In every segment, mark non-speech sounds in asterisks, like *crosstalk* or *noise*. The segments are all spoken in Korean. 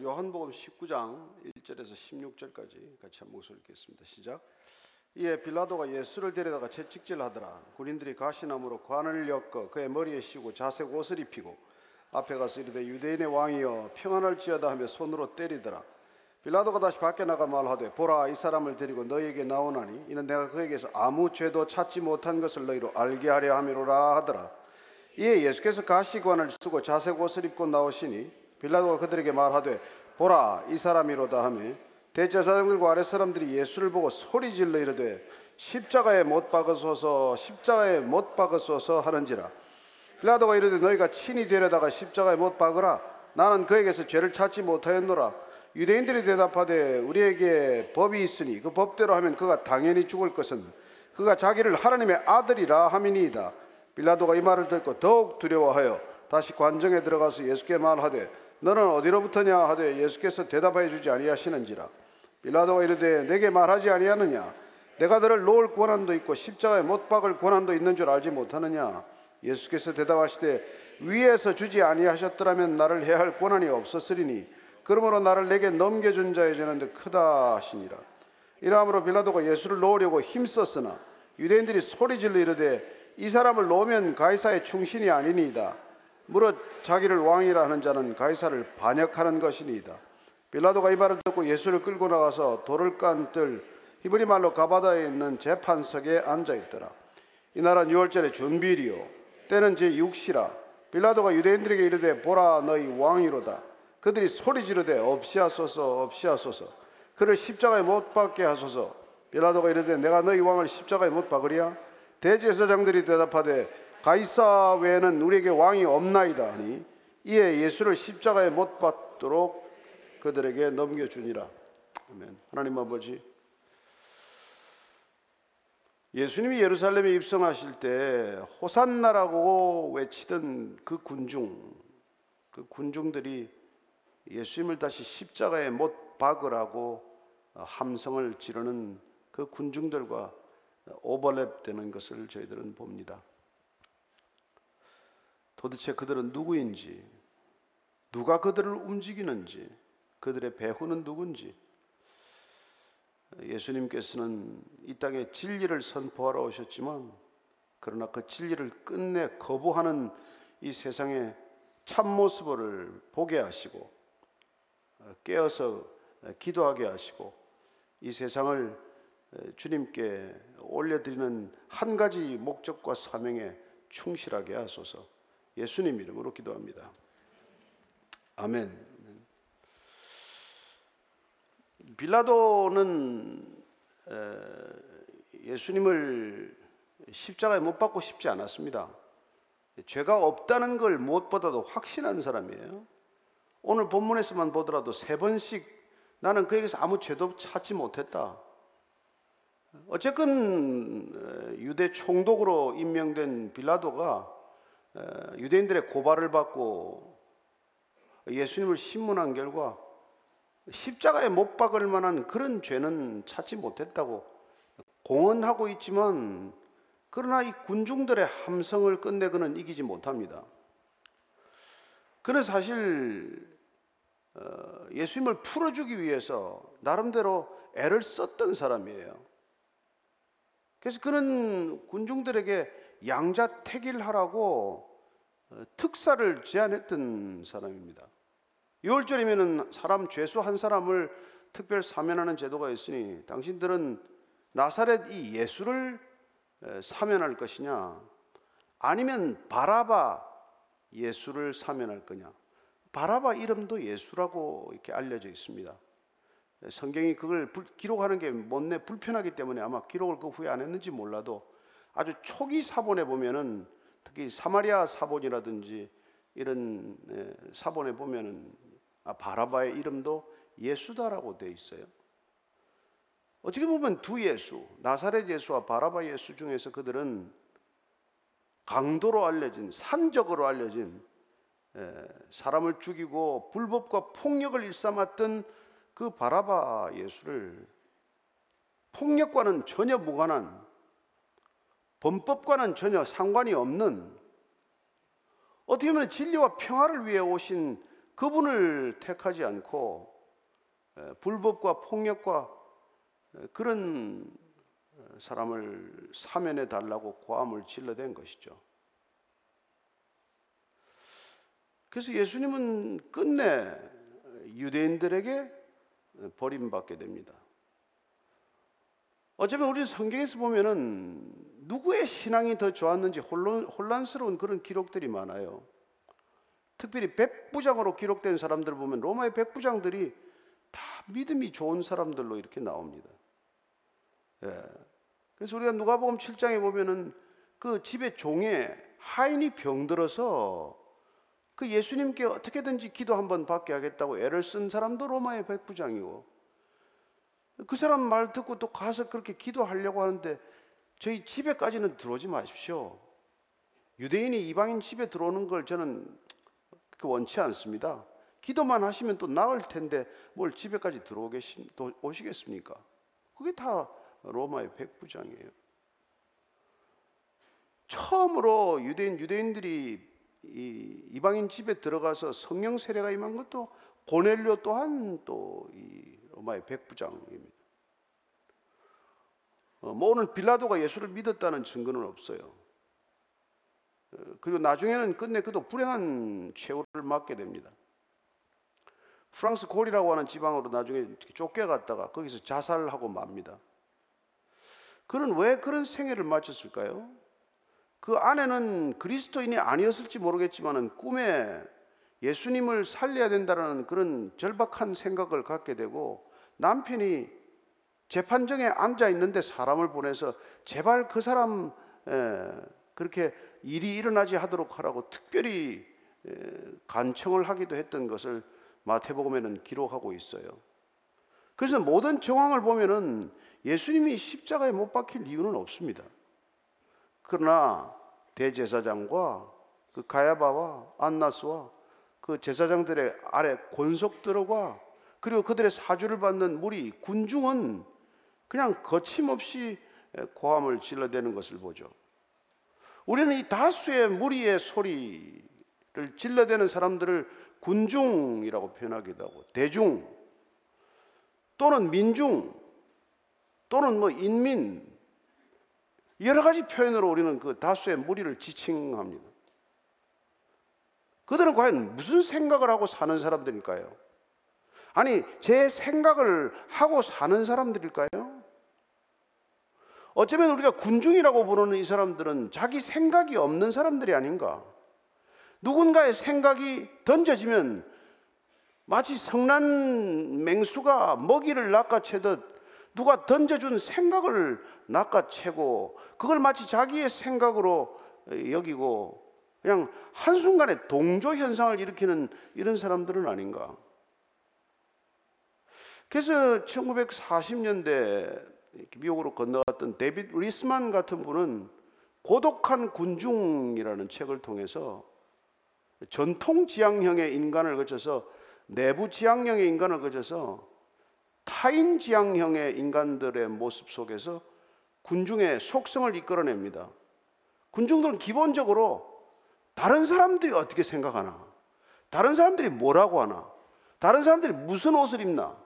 오늘 요한복음 19장 1절에서 16절까지 같이 한번 목소리 읽겠습니다. 시작. 이에 빌라도가 예수를 데려다가 채찍질하더라. 군인들이 가시나무로 관을 엮어 그의 머리에 씌고 자색 옷을 입히고 앞에 가서 이르되 유대인의 왕이여 평안할지어다 하며 손으로 때리더라. 빌라도가 다시 밖에 나가 말하되 보라 이 사람을 데리고 너희에게 나오나니 이는 내가 그에게서 아무 죄도 찾지 못한 것을 너희로 알게 하려 함이로라 하더라. 이에 예수께서 가시관을 쓰고 자색 옷을 입고 나오시니 빌라도가 그들에게 말하되 보라 이 사람이로다 하며 대제사장들과 아랫 사람들이 예수를 보고 소리 질러 이르되 십자가에 못 박으소서 십자가에 못 박으소서 하는지라. 빌라도가 이르되 너희가 친히 데려다가 십자가에 못 박으라. 나는 그에게서 죄를 찾지 못하였노라. 유대인들이 대답하되 우리에게 법이 있으니 그 법대로 하면 그가 당연히 죽을 것은 그가 자기를 하나님의 아들이라 함이니이다. 빌라도가 이 말을 듣고 더욱 두려워하여 다시 관정에 들어가서 예수께 말하되 너는 어디로부터냐 하되 예수께서 대답하여 주지 아니하시는지라. 빌라도가 이르되 내게 말하지 아니하느냐? 내가 너를 놓을 권한도 있고 십자가에 못 박을 권한도 있는 줄 알지 못하느냐? 예수께서 대답하시되 위에서 주지 아니하셨더라면 나를 해할 권한이 없었으리니 그러므로 나를 내게 넘겨준 자의 죄는 크다 하시니라. 이러함으로 빌라도가 예수를 놓으려고 힘썼으나 유대인들이 소리 질러 이르되 이 사람을 놓으면 가이사의 충신이 아니니이다 무릇 자기를 왕이라 하는 자는 가이사를 반역하는 것이니이다. 빌라도가 이 말을 듣고 예수를 끌고 나가서 돌을 깐 뜰 히브리 말로 가바다에 있는 재판석에 앉아 있더라. 이날은 6월절의 준비일이요 때는 제 6시라 빌라도가 유대인들에게 이르되 보라 너희 왕이로다. 그들이 소리 지르되 없이 하소서 없이 하소서 그를 십자가에 못 박게 하소서 빌라도가 이르되 내가 너희 왕을 십자가에 못 박으리야 대제사장들이 대답하되 가이사 외에는 우리에게 왕이 없나이다 하니 이에 예수를 십자가에 못 박도록 그들에게 넘겨주니라. 아멘. 하나님 아버지 예수님이 예루살렘에 입성하실 때 호산나라고 외치던 그 군중 그 군중들이 예수님을 다시 십자가에 못 박으라고 함성을 지르는 그 군중들과 오버랩되는 것을 저희들은 봅니다. 도대체 그들은 누구인지, 누가 그들을 움직이는지, 그들의 배후는 누군지, 예수님께서는 이 땅에 진리를 선포하러 오셨지만, 그러나 그 진리를 끝내 거부하는 이 세상의 참모습을 보게 하시고, 깨어서 기도하게 하시고, 이 세상을 주님께 올려드리는 한 가지 목적과 사명에 충실하게 하소서. 예수님 이름으로 기도합니다. 아멘. 빌라도는 예수님을 십자가에 못 박고 싶지 않았습니다. 죄가 없다는 걸 무엇보다도 확신한 사람이에요. 오늘 본문에서만 보더라도 세 번씩 나는 그에게서 아무 죄도 찾지 못했다. 어쨌건 유대 총독으로 임명된 빌라도가 유대인들의 고발을 받고 예수님을 신문한 결과 십자가에 못 박을 만한 그런 죄는 찾지 못했다고 공언하고 있지만 그러나 이 군중들의 함성을 끝내 그는 이기지 못합니다. 그는 사실 어, 예수님을 풀어주기 위해서 나름대로 애를 썼던 사람이에요. 그래서 그는 군중들에게 양자택일하라고 어, 특사를 제안했던 사람입니다. 6월절이면 사람 죄수 한 사람을 특별 사면하는 제도가 있으니 당신들은 나사렛 이 예수를 사면할 것이냐 아니면 바라바 예수를 사면할 거냐 바라바 이름도 예수라고 이렇게 알려져 있습니다. 성경이 그걸 기록하는 게 못내 불편하기 때문에 아마 기록을 그 후에 안 했는지 몰라도 아주 초기 사본에 보면은 특히 사마리아 사본이라든지 이런 사본에 보면은 아, 바라바의 이름도 예수다라고 돼 있어요. 어떻게 보면 두 예수, 나사렛 예수와 바라바 예수 중에서 그들은 강도로 알려진 산적으로 알려진 사람을 죽이고 불법과 폭력을 일삼았던 그 바라바 예수를 폭력과는 전혀 무관한 범법과는 전혀 상관이 없는 어떻게 보면 진리와 평화를 위해 오신 그분을 택하지 않고 에, 불법과 폭력과 에, 그런 사람을 사면해 달라고 고함을 질러댄 것이죠. 그래서 예수님은 끝내 유대인들에게 버림받게 됩니다. 어쩌면 우리 성경에서 보면은 누구의 신앙이 더 좋았는지 혼란, 혼란 스러운 그런 기록들이 많아요. 특별히 백부장으로 기록된 사람들 보면 로마의 백부장들이 다 믿음이 좋은 사람들로 이렇게 나옵니다. 예. 그래서 우리가 누가복음 7장에 보면은 그 집의 종에 하인이 병들어서 그 예수님께 어떻게든지 기도 한번 받게 하겠다고 애를 쓴 사람도 로마의 백부장이고 그 사람 말 듣고 또 가서 그렇게 기도하려고 하는데 저희 집에까지는 들어오지 마십시오. 유대인이 이방인 집에 들어오는 걸 저는 원치 않습니다. 기도만 하시면 또 나을 텐데 뭘 집에까지 들어오겠 오시겠습니까? 그게 다 로마의 백부장이에요. 처음으로 유대인 유대인들이 이 이방인 집에 들어가서 성령 세례가 임한 것도 고넬료 또한 또 이 로마의 백부장입니다. 어, 뭐 오늘 빌라도가 예수를 믿었다는 증거는 없어요. 어, 그리고 나중에는 끝내 그도 불행한 최후를 맞게 됩니다. 프랑스 골이라고 하는 지방으로 나중에 쫓겨갔다가 거기서 자살하고 맙니다. 그는 왜 그런 생애를 마쳤을까요? 그 아내는 그리스도인이 아니었을지 모르겠지만 꿈에 예수님을 살려야 된다는 그런 절박한 생각을 갖게 되고 남편이 재판정에 앉아 있는데 사람을 보내서 제발 그 사람 그렇게 일이 일어나지 하도록 하라고 특별히 간청을 하기도 했던 것을 마태복음에는 기록하고 있어요. 그래서 모든 정황을 보면은 예수님이 십자가에 못 박힐 이유는 없습니다. 그러나 대제사장과 그 가야바와 안나스와 그 제사장들의 아래 권속들과 그리고 그들의 사주를 받는 무리 군중은 그냥 거침없이 고함을 질러대는 것을 보죠. 우리는 이 다수의 무리의 소리를 질러대는 사람들을 군중이라고 표현하기도 하고 대중 또는 민중 또는 뭐 인민 여러 가지 표현으로 우리는 그 다수의 무리를 지칭합니다. 그들은 과연 무슨 생각을 하고 사는 사람들일까요? 아니, 제 생각을 하고 사는 사람들일까요? 어쩌면 우리가 군중이라고 부르는 이 사람들은 자기 생각이 없는 사람들이 아닌가? 누군가의 생각이 던져지면 마치 성난 맹수가 먹이를 낚아채듯 누가 던져준 생각을 낚아채고 그걸 마치 자기의 생각으로 여기고 그냥 한순간에 동조 현상을 일으키는 이런 사람들은 아닌가? 그래서 1940년대 미국으로 건너갔던 데빗 리스만 같은 분은 고독한 군중이라는 책을 통해서 전통 지향형의 인간을 거쳐서 내부 지향형의 인간을 거쳐서 타인 지향형의 인간들의 모습 속에서 군중의 속성을 이끌어냅니다. 군중들은 기본적으로 다른 사람들이 어떻게 생각하나, 다른 사람들이 뭐라고 하나, 다른 사람들이 무슨 옷을 입나,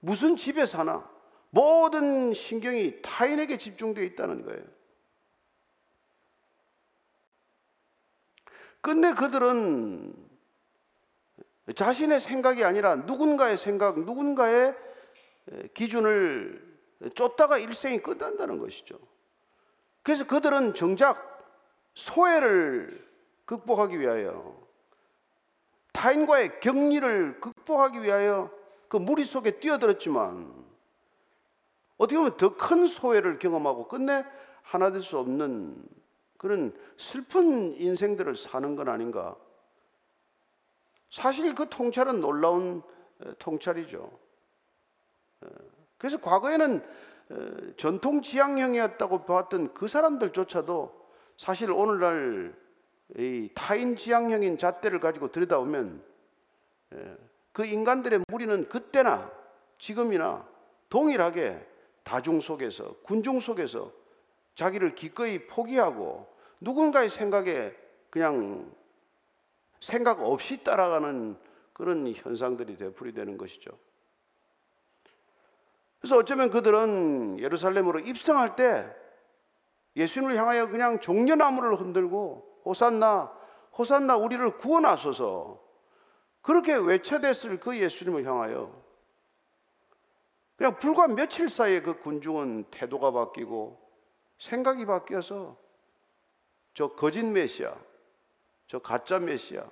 무슨 집에 사나 모든 신경이 타인에게 집중되어 있다는 거예요. 끝내 그들은 자신의 생각이 아니라 누군가의 생각, 누군가의 기준을 쫓다가 일생이 끝난다는 것이죠. 그래서 그들은 정작 소외를 극복하기 위하여 타인과의 격리를 극복하기 위하여 그 무리 속에 뛰어들었지만 어떻게 보면 더 큰 소외를 경험하고 끝내 하나 될 수 없는 그런 슬픈 인생들을 사는 건 아닌가. 사실 그 통찰은 놀라운 통찰이죠. 그래서 과거에는 전통 지향형이었다고 봤던 그 사람들조차도 사실 오늘날 타인 지향형인 잣대를 가지고 들여다보면 그 인간들의 무리는 그때나 지금이나 동일하게 다중 속에서 군중 속에서 자기를 기꺼이 포기하고 누군가의 생각에 그냥 생각 없이 따라가는 그런 현상들이 되풀이되는 것이죠. 그래서 어쩌면 그들은 예루살렘으로 입성할 때 예수님을 향하여 그냥 종려나무를 흔들고 호산나 호산나 우리를 구원하소서 그렇게 외쳐댔을 그 예수님을 향하여 그냥 불과 며칠 사이에 그 군중은 태도가 바뀌고 생각이 바뀌어서 저 거짓 메시아, 저 가짜 메시아,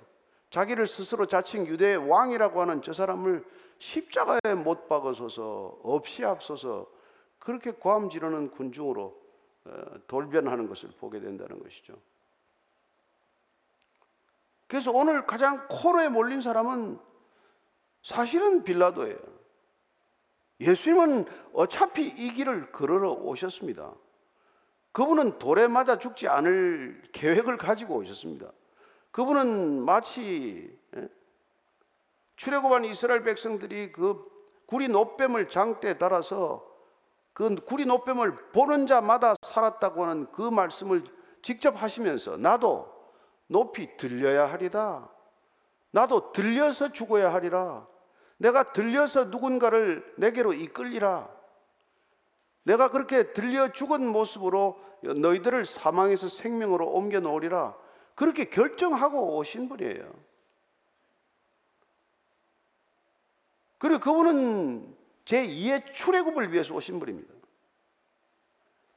자기를 스스로 자칭 유대의 왕이라고 하는 저 사람을 십자가에 못 박아서서 없이 앞서서 그렇게 고함 지르는 군중으로 어, 돌변하는 것을 보게 된다는 것이죠. 그래서 오늘 가장 코너에 몰린 사람은 사실은 빌라도예요. 예수님은 어차피 이 길을 걸어 오셨습니다. 그분은 돌에 맞아 죽지 않을 계획을 가지고 오셨습니다. 그분은 마치 예? 출애굽한 이스라엘 백성들이 그 구리 노뱀을 장대에 달아서 그 구리 노뱀을 보는 자마다 살았다고 하는 그 말씀을 직접 하시면서 나도 높이 들려야 하리라. 나도 들려서 죽어야 하리라. 내가 들려서 누군가를 내게로 이끌리라. 내가 그렇게 들려 죽은 모습으로 너희들을 사망에서 생명으로 옮겨 놓으리라. 그렇게 결정하고 오신 분이에요. 그리고 그분은 제2의 출애굽을 위해서 오신 분입니다.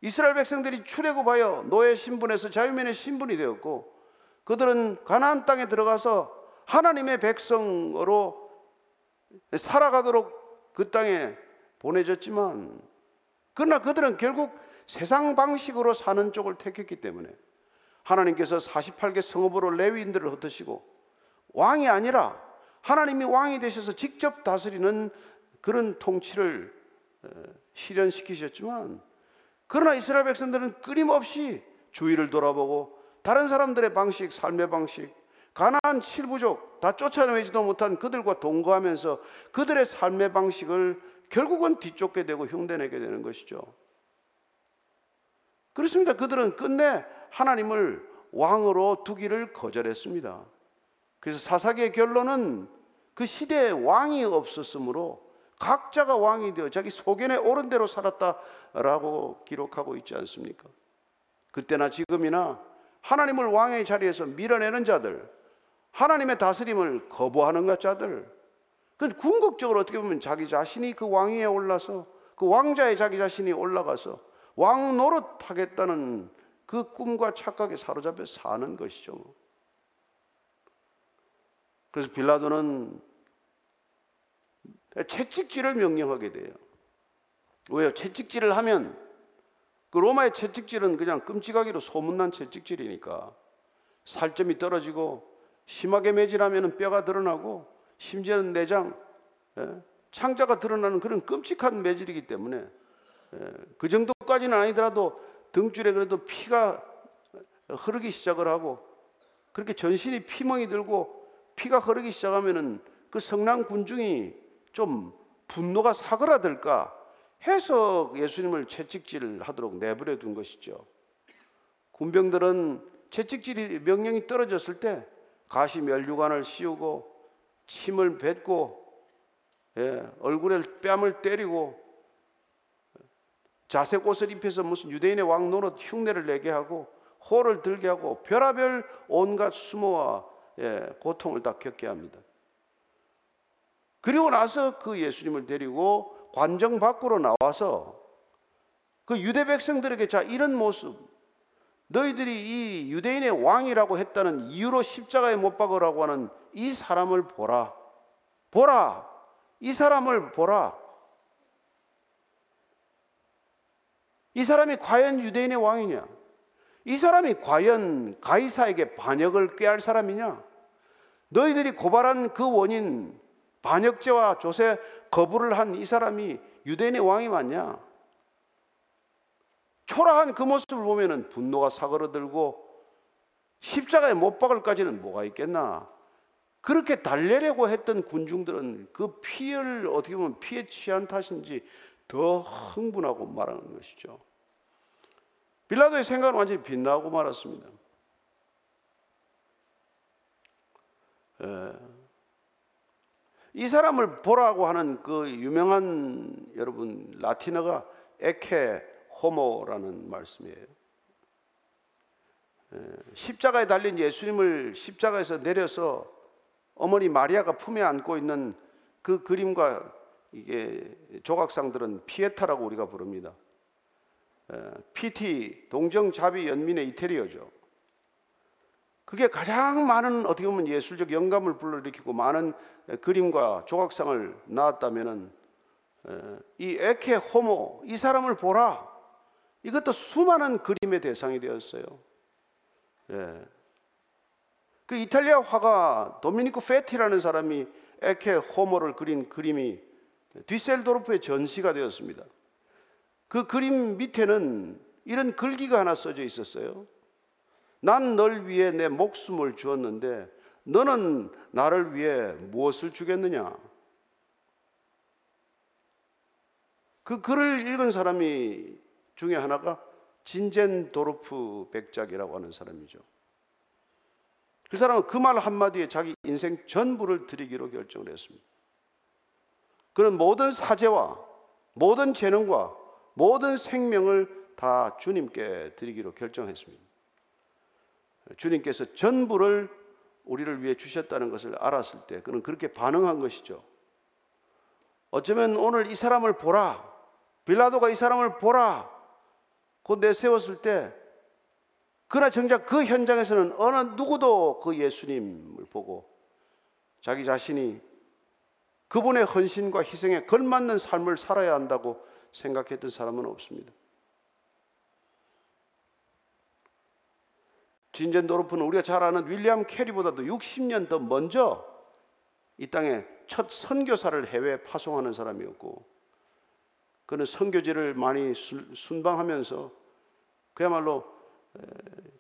이스라엘 백성들이 출애굽하여 노예 신분에서 자유민의 신분이 되었고 그들은 가나안 땅에 들어가서 하나님의 백성으로 살아가도록 그 땅에 보내졌지만 그러나 그들은 결국 세상 방식으로 사는 쪽을 택했기 때문에 하나님께서 48개 성읍으로 레위인들을 흩으시고 왕이 아니라 하나님이 왕이 되셔서 직접 다스리는 그런 통치를 실현시키셨지만 그러나 이스라엘 백성들은 끊임없이 주위를 돌아보고 다른 사람들의 방식, 삶의 방식, 가나안 칠부족 다 쫓아내지도 못한 그들과 동거하면서 그들의 삶의 방식을 결국은 뒤쫓게 되고 흉내내게 되는 것이죠. 그렇습니다. 그들은 끝내 하나님을 왕으로 두기를 거절했습니다. 그래서 사사기의 결론은 그 시대에 왕이 없었으므로 각자가 왕이 되어 자기 소견에 옳은 대로 살았다라고 기록하고 있지 않습니까? 그때나 지금이나 하나님을 왕의 자리에서 밀어내는 자들, 하나님의 다스림을 거부하는 자들, 그 궁극적으로 어떻게 보면 자기 자신이 그 왕위에 올라서 그 왕자의 자기 자신이 올라가서 왕 노릇 하겠다는 그 꿈과 착각에 사로잡혀 사는 것이죠. 그래서 빌라도는 채찍질을 명령하게 돼요. 왜요? 채찍질을 하면 그 로마의 채찍질은 그냥 끔찍하기로 소문난 채찍질이니까 살점이 떨어지고 심하게 매질하면 뼈가 드러나고 심지어는 내장, 예? 창자가 드러나는 그런 끔찍한 매질이기 때문에 예, 그 정도까지는 아니더라도 등줄에 그래도 피가 흐르기 시작을 하고 그렇게 전신이 피멍이 들고 피가 흐르기 시작하면은 그 성난 군중이 좀 분노가 사그라들까 해서 예수님을 채찍질 하도록 내버려 둔 것이죠. 군병들은 채찍질이 명령이 떨어졌을 때 가시 멸류관을 씌우고 침을 뱉고 예, 얼굴에 뺨을 때리고 자색 옷을 입혀서 무슨 유대인의 왕 노릇 흉내를 내게 하고 호를 들게 하고 별하별 온갖 수모와 예, 고통을 다 겪게 합니다. 그리고 나서 그 예수님을 데리고 관정 밖으로 나와서 그 유대 백성들에게 자 이런 모습 너희들이 이 유대인의 왕이라고 했다는 이유로 십자가에 못 박으라고 하는 이 사람을 보라. 보라. 이 사람을 보라. 이 사람이 과연 유대인의 왕이냐? 이 사람이 과연 가이사에게 반역을 꾀할 사람이냐? 너희들이 고발한 그 원인 반역죄와 조세 거부를 한 이 사람이 유대인의 왕이 맞냐? 초라한 그 모습을 보면은 분노가 사그러들고 십자가에 못 박을까지는 뭐가 있겠나? 그렇게 달래려고 했던 군중들은 그 피해를 어떻게 보면 피해 취한 탓인지 더 흥분하고 말하는 것이죠. 빌라도의 생각은 완전히 빗나고 말았습니다. 에, 이 사람을 보라고 하는 그 유명한 여러분 라틴어가 에케 호모라는 말씀이에요. 십자가에 달린 예수님을 십자가에서 내려서 어머니 마리아가 품에 안고 있는 그 그림과 이게 조각상들은 피에타라고 우리가 부릅니다. PT 동정자비 연민의 이태리어죠. 그게 가장 많은 어떻게 보면 예술적 영감을 불러일으키고 많은 그림과 조각상을 낳았다면은 이 에케 호모 이 사람을 보라 이것도 수많은 그림의 대상이 되었어요. 예. 그 이탈리아 화가 도미니코 페티라는 사람이 에케 호모를 그린 그림이 뒤셀도르프의 전시가 되었습니다. 그 그림 밑에는 이런 글귀가 하나 써져 있었어요. 난 널 위해 내 목숨을 주었는데 너는 나를 위해 무엇을 주겠느냐? 그 글을 읽은 사람이 중에 하나가 진젠도르프 백작이라고 하는 사람이죠. 그 사람은 그 말 한마디에 자기 인생 전부를 드리기로 결정을 했습니다. 그는 모든 사제와 모든 재능과 모든 생명을 다 주님께 드리기로 결정했습니다. 주님께서 전부를 우리를 위해 주셨다는 것을 알았을 때 그는 그렇게 반응한 것이죠. 어쩌면 오늘 이 사람을 보라. 빌라도가 이 사람을 보라. 곧 내세웠을 때 그러나 정작 그 현장에서는 어느 누구도 그 예수님을 보고 자기 자신이 그분의 헌신과 희생에 걸맞는 삶을 살아야 한다고 생각했던 사람은 없습니다. 진젠도르프는 우리가 잘 아는 윌리엄 캐리보다도 60년 더 먼저 이 땅에 첫 선교사를 해외에 파송하는 사람이었고 그는 선교지를 많이 순방하면서 그야말로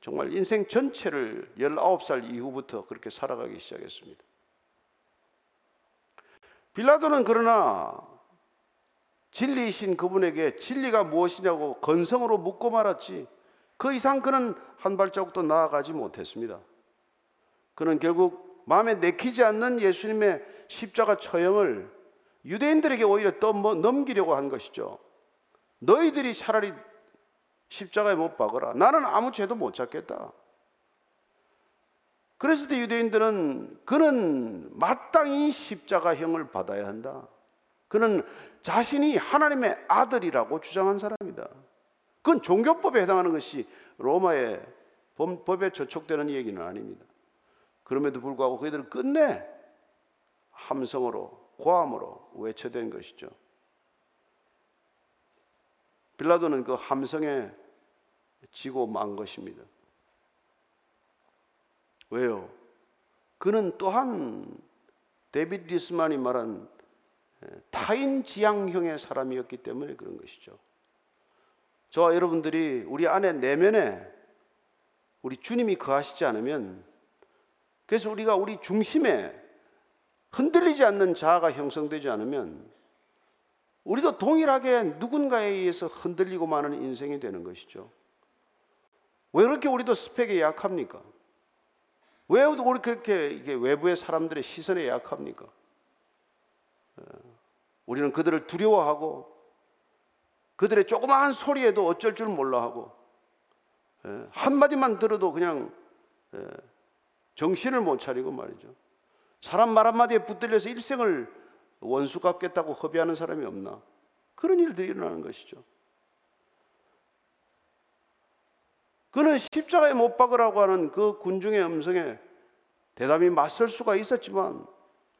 정말 인생 전체를 19살 이후부터 그렇게 살아가기 시작했습니다. 빌라도는 그러나 진리이신 그분에게 진리가 무엇이냐고 건성으로 묻고 말았지 그 이상 그는 한 발자국도 나아가지 못했습니다. 그는 결국 마음에 내키지 않는 예수님의 십자가 처형을 유대인들에게 오히려 또 뭐 넘기려고 한 것이죠. 너희들이 차라리 십자가에 못 박으라. 나는 아무 죄도 못 찾겠다. 그랬을 때 유대인들은 그는 마땅히 십자가형을 받아야 한다. 그는 자신이 하나님의 아들이라고 주장한 사람이다. 그건 종교법에 해당하는 것이 로마의 법에 저촉되는 얘기는 아닙니다. 그럼에도 불구하고 그들은 끝내 함성으로 고함으로 외쳐댄 것이죠. 빌라도는 그 함성에 지고 만 것입니다. 왜요? 그는 또한 데빗 리스만이 말한 타인 지향형의 사람이었기 때문에 그런 것이죠. 저와 여러분들이 우리 안에 내면에 우리 주님이 거하시지 않으면 그래서 우리가 우리 중심에 흔들리지 않는 자아가 형성되지 않으면 우리도 동일하게 누군가에 의해서 흔들리고 마는 인생이 되는 것이죠. 왜 그렇게 우리도 스펙에 약합니까? 왜 우리 그렇게 이게 외부의 사람들의 시선에 약합니까? 어, 우리는 그들을 두려워하고 그들의 조그마한 소리에도 어쩔 줄 몰라 하고 예, 한마디만 들어도 그냥 예, 정신을 못 차리고 말이죠. 사람 말 한마디에 붙들려서 일생을 원수 갚겠다고 허비하는 사람이 없나? 그런 일들이 일어나는 것이죠. 그는 십자가에 못 박으라고 하는 그 군중의 음성에 대답이 맞설 수가 있었지만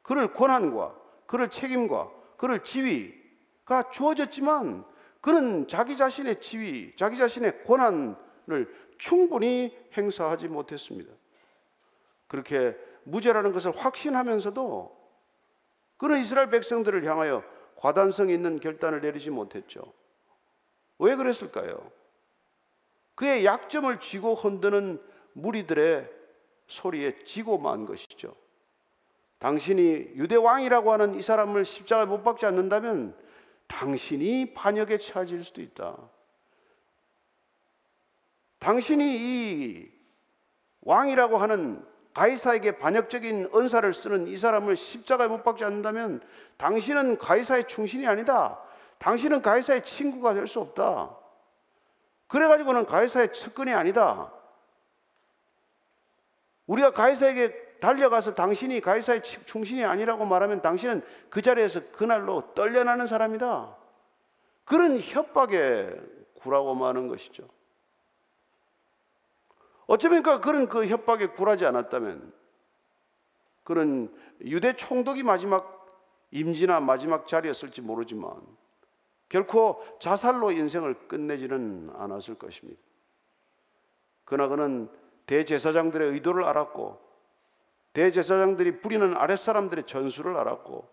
그를 권한과 그를 책임과 그를 지위가 주어졌지만 그는 자기 자신의 지위, 자기 자신의 권한을 충분히 행사하지 못했습니다. 그렇게 무죄라는 것을 확신하면서도 그는 이스라엘 백성들을 향하여 과단성 있는 결단을 내리지 못했죠. 왜 그랬을까요? 그의 약점을 쥐고 흔드는 무리들의 소리에 지고 만 것이죠. 당신이 유대 왕이라고 하는 이 사람을 십자가에 못 박지 않는다면 당신이 반역에 처해질 수도 있다. 당신이 이 왕이라고 하는 가이사에게 반역적인 은사를 쓰는 이 사람을 십자가에 못 박지 않는다면 당신은 가이사의 충신이 아니다. 당신은 가이사의 친구가 될 수 없다. 그래가지고는 가이사의 측근이 아니다. 우리가 가이사에게 달려가서 당신이 가이사의 충신이 아니라고 말하면 당신은 그 자리에서 그날로 떨려나는 사람이다. 그런 협박에 굴하고 마는 것이죠. 어쩌니까 그런 그 협박에 굴하지 않았다면 그런 유대 총독이 마지막 임지나 마지막 자리였을지 모르지만 결코 자살로 인생을 끝내지는 않았을 것입니다. 그러나 그는 대제사장들의 의도를 알았고 대제사장들이 부리는 아랫사람들의 전술을 알았고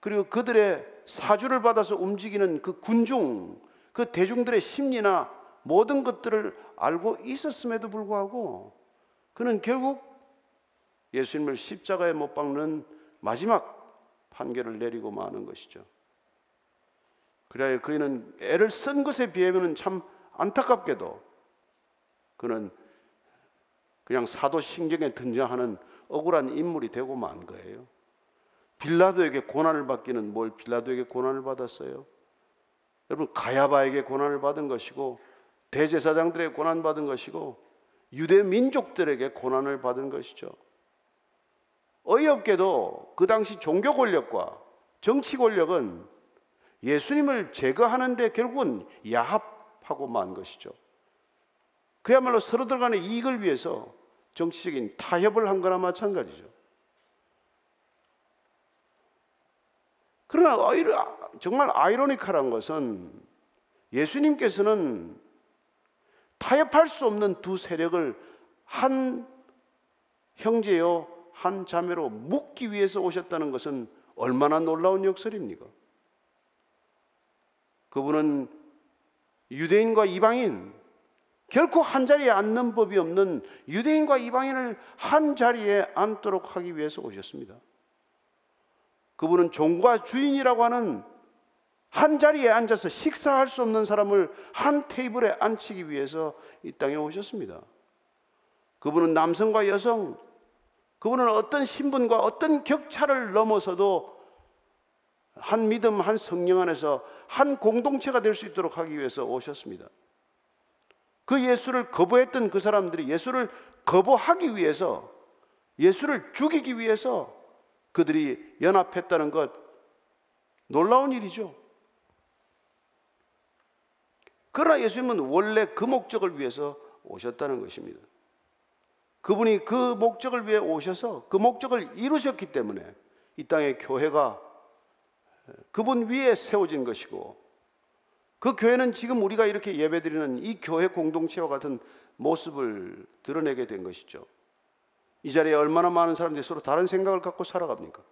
그리고 그들의 사주를 받아서 움직이는 그 군중 그 대중들의 심리나 모든 것들을 알고 있었음에도 불구하고 그는 결국 예수님을 십자가에 못 박는 마지막 판결을 내리고 마는 것이죠. 그래야 그는 애를 쓴 것에 비하면 참 안타깝게도 그는 그냥 사도 신경에 등장하는 억울한 인물이 되고 만 거예요. 빌라도에게 고난을 받기는 뭘 빌라도에게 고난을 받았어요? 여러분 가야바에게 고난을 받은 것이고 대제사장들에게 고난 받은 것이고 유대 민족들에게 고난을 받은 것이죠. 어이없게도 그 당시 종교 권력과 정치 권력은 예수님을 제거하는데 결국은 야합하고 만 것이죠. 그야말로 서로들 간의 이익을 위해서 정치적인 타협을 한 거나 마찬가지죠. 그러나 정말 아이러니컬한 것은 예수님께서는 타협할 수 없는 두 세력을 한 형제요, 한 자매로 묶기 위해서 오셨다는 것은 얼마나 놀라운 역설입니까? 그분은 유대인과 이방인, 결코 한 자리에 앉는 법이 없는 유대인과 이방인을 한 자리에 앉도록 하기 위해서 오셨습니다. 그분은 종과 주인이라고 하는 한 자리에 앉아서 식사할 수 없는 사람을 한 테이블에 앉히기 위해서 이 땅에 오셨습니다. 그분은 남성과 여성, 그분은 어떤 신분과 어떤 격차를 넘어서도 한 믿음, 한 성령 안에서 한 공동체가 될 수 있도록 하기 위해서 오셨습니다. 그 예수를 거부했던 그 사람들이 예수를 거부하기 위해서 예수를 죽이기 위해서 그들이 연합했다는 것 놀라운 일이죠. 그러나 예수님은 원래 그 목적을 위해서 오셨다는 것입니다. 그분이 그 목적을 위해 오셔서 그 목적을 이루셨기 때문에 이 땅의 교회가 그분 위에 세워진 것이고 그 교회는 지금 우리가 이렇게 예배드리는 이 교회 공동체와 같은 모습을 드러내게 된 것이죠. 이 자리에 얼마나 많은 사람들이 서로 다른 생각을 갖고 살아갑니까?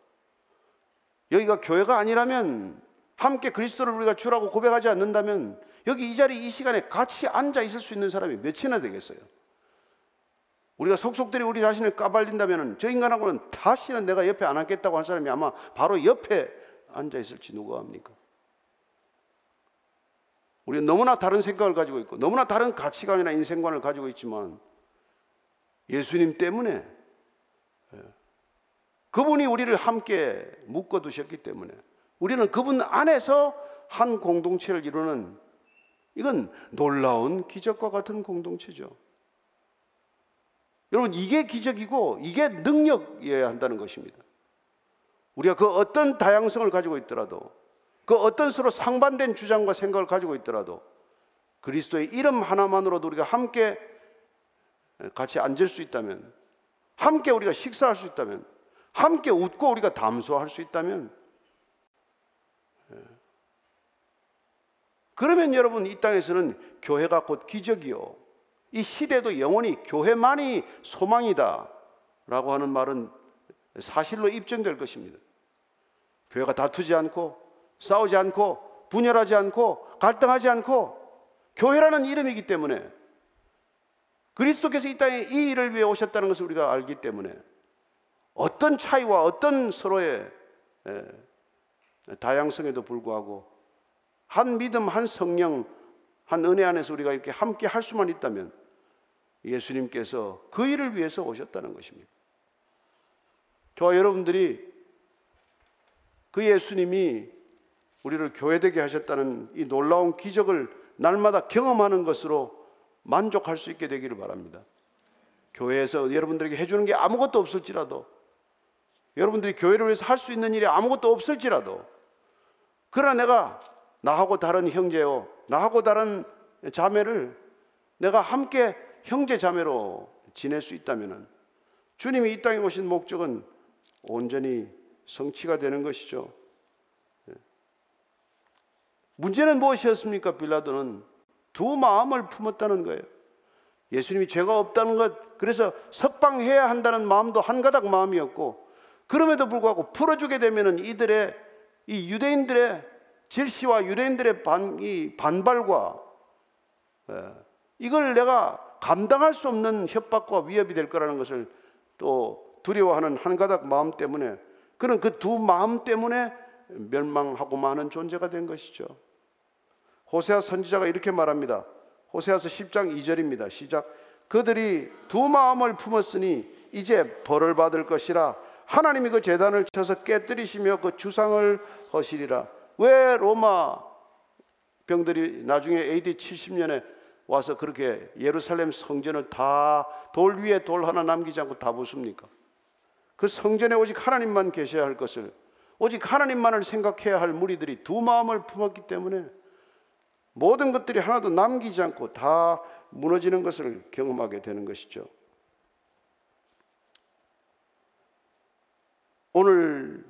여기가 교회가 아니라면 함께 그리스도를 우리가 주라고 고백하지 않는다면 여기 이 자리 이 시간에 같이 앉아 있을 수 있는 사람이 몇이나 되겠어요? 우리가 속속들이 우리 자신을 까발린다면 저 인간하고는 다시는 내가 옆에 안 앉겠다고 한 사람이 아마 바로 옆에 앉아 있을지 누가 합니까? 우리는 너무나 다른 생각을 가지고 있고 너무나 다른 가치관이나 인생관을 가지고 있지만 예수님 때문에 예, 그분이 우리를 함께 묶어 두셨기 때문에 우리는 그분 안에서 한 공동체를 이루는 이건 놀라운 기적과 같은 공동체죠. 여러분, 이게 기적이고 이게 능력이어야 한다는 것입니다. 우리가 그 어떤 다양성을 가지고 있더라도 그 어떤 서로 상반된 주장과 생각을 가지고 있더라도 그리스도의 이름 하나만으로도 우리가 함께 같이 앉을 수 있다면 함께 우리가 식사할 수 있다면 함께 웃고 우리가 담소할 수 있다면 그러면 여러분 이 땅에서는 교회가 곧 기적이요. 이 시대도 영원히 교회만이 소망이다. 라고 하는 말은 사실로 입증될 것입니다. 교회가 다투지 않고 싸우지 않고 분열하지 않고 갈등하지 않고 교회라는 이름이기 때문에 그리스도께서 이 땅에 이 일을 위해 오셨다는 것을 우리가 알기 때문에 어떤 차이와 어떤 서로의 다양성에도 불구하고 한 믿음, 한 성령, 한 은혜 안에서 우리가 이렇게 함께 할 수만 있다면 예수님께서 그 일을 위해서 오셨다는 것입니다. 저와 여러분들이 그 예수님이 우리를 교회되게 하셨다는 이 놀라운 기적을 날마다 경험하는 것으로 만족할 수 있게 되기를 바랍니다. 교회에서 여러분들에게 해주는 게 아무것도 없을지라도 여러분들이 교회를 위해서 할 수 있는 일이 아무것도 없을지라도 그러나 내가 나하고 다른 형제요 나하고 다른 자매를 내가 함께 형제 자매로 지낼 수 있다면 주님이 이 땅에 오신 목적은 온전히 성취가 되는 것이죠. 예. 문제는 무엇이었습니까? 빌라도는 두 마음을 품었다는 거예요. 예수님이 죄가 없다는 것, 그래서 석방해야 한다는 마음도 한 가닥 마음이었고, 그럼에도 불구하고 풀어주게 되면은 이들의 이 유대인들의 질시와 유대인들의 반, 이 반발과 예, 이걸 내가 감당할 수 없는 협박과 위협이 될 거라는 것을 또 두려워하는 한 가닥 마음 때문에 그는 그 두 마음 때문에 멸망하고 마는 존재가 된 것이죠. 호세아 선지자가 이렇게 말합니다. 호세아서 10장 2절입니다. 시작. 그들이 두 마음을 품었으니 이제 벌을 받을 것이라 하나님이 그 재단을 쳐서 깨뜨리시며 그 주상을 허시리라. 왜 로마 병들이 나중에 AD 70년에 와서 그렇게 예루살렘 성전을 다 돌 위에 돌 하나 남기지 않고 다 부숩니까? 그 성전에 오직 하나님만 계셔야 할 것을 오직 하나님만을 생각해야 할 무리들이 두 마음을 품었기 때문에 모든 것들이 하나도 남기지 않고 다 무너지는 것을 경험하게 되는 것이죠. 오늘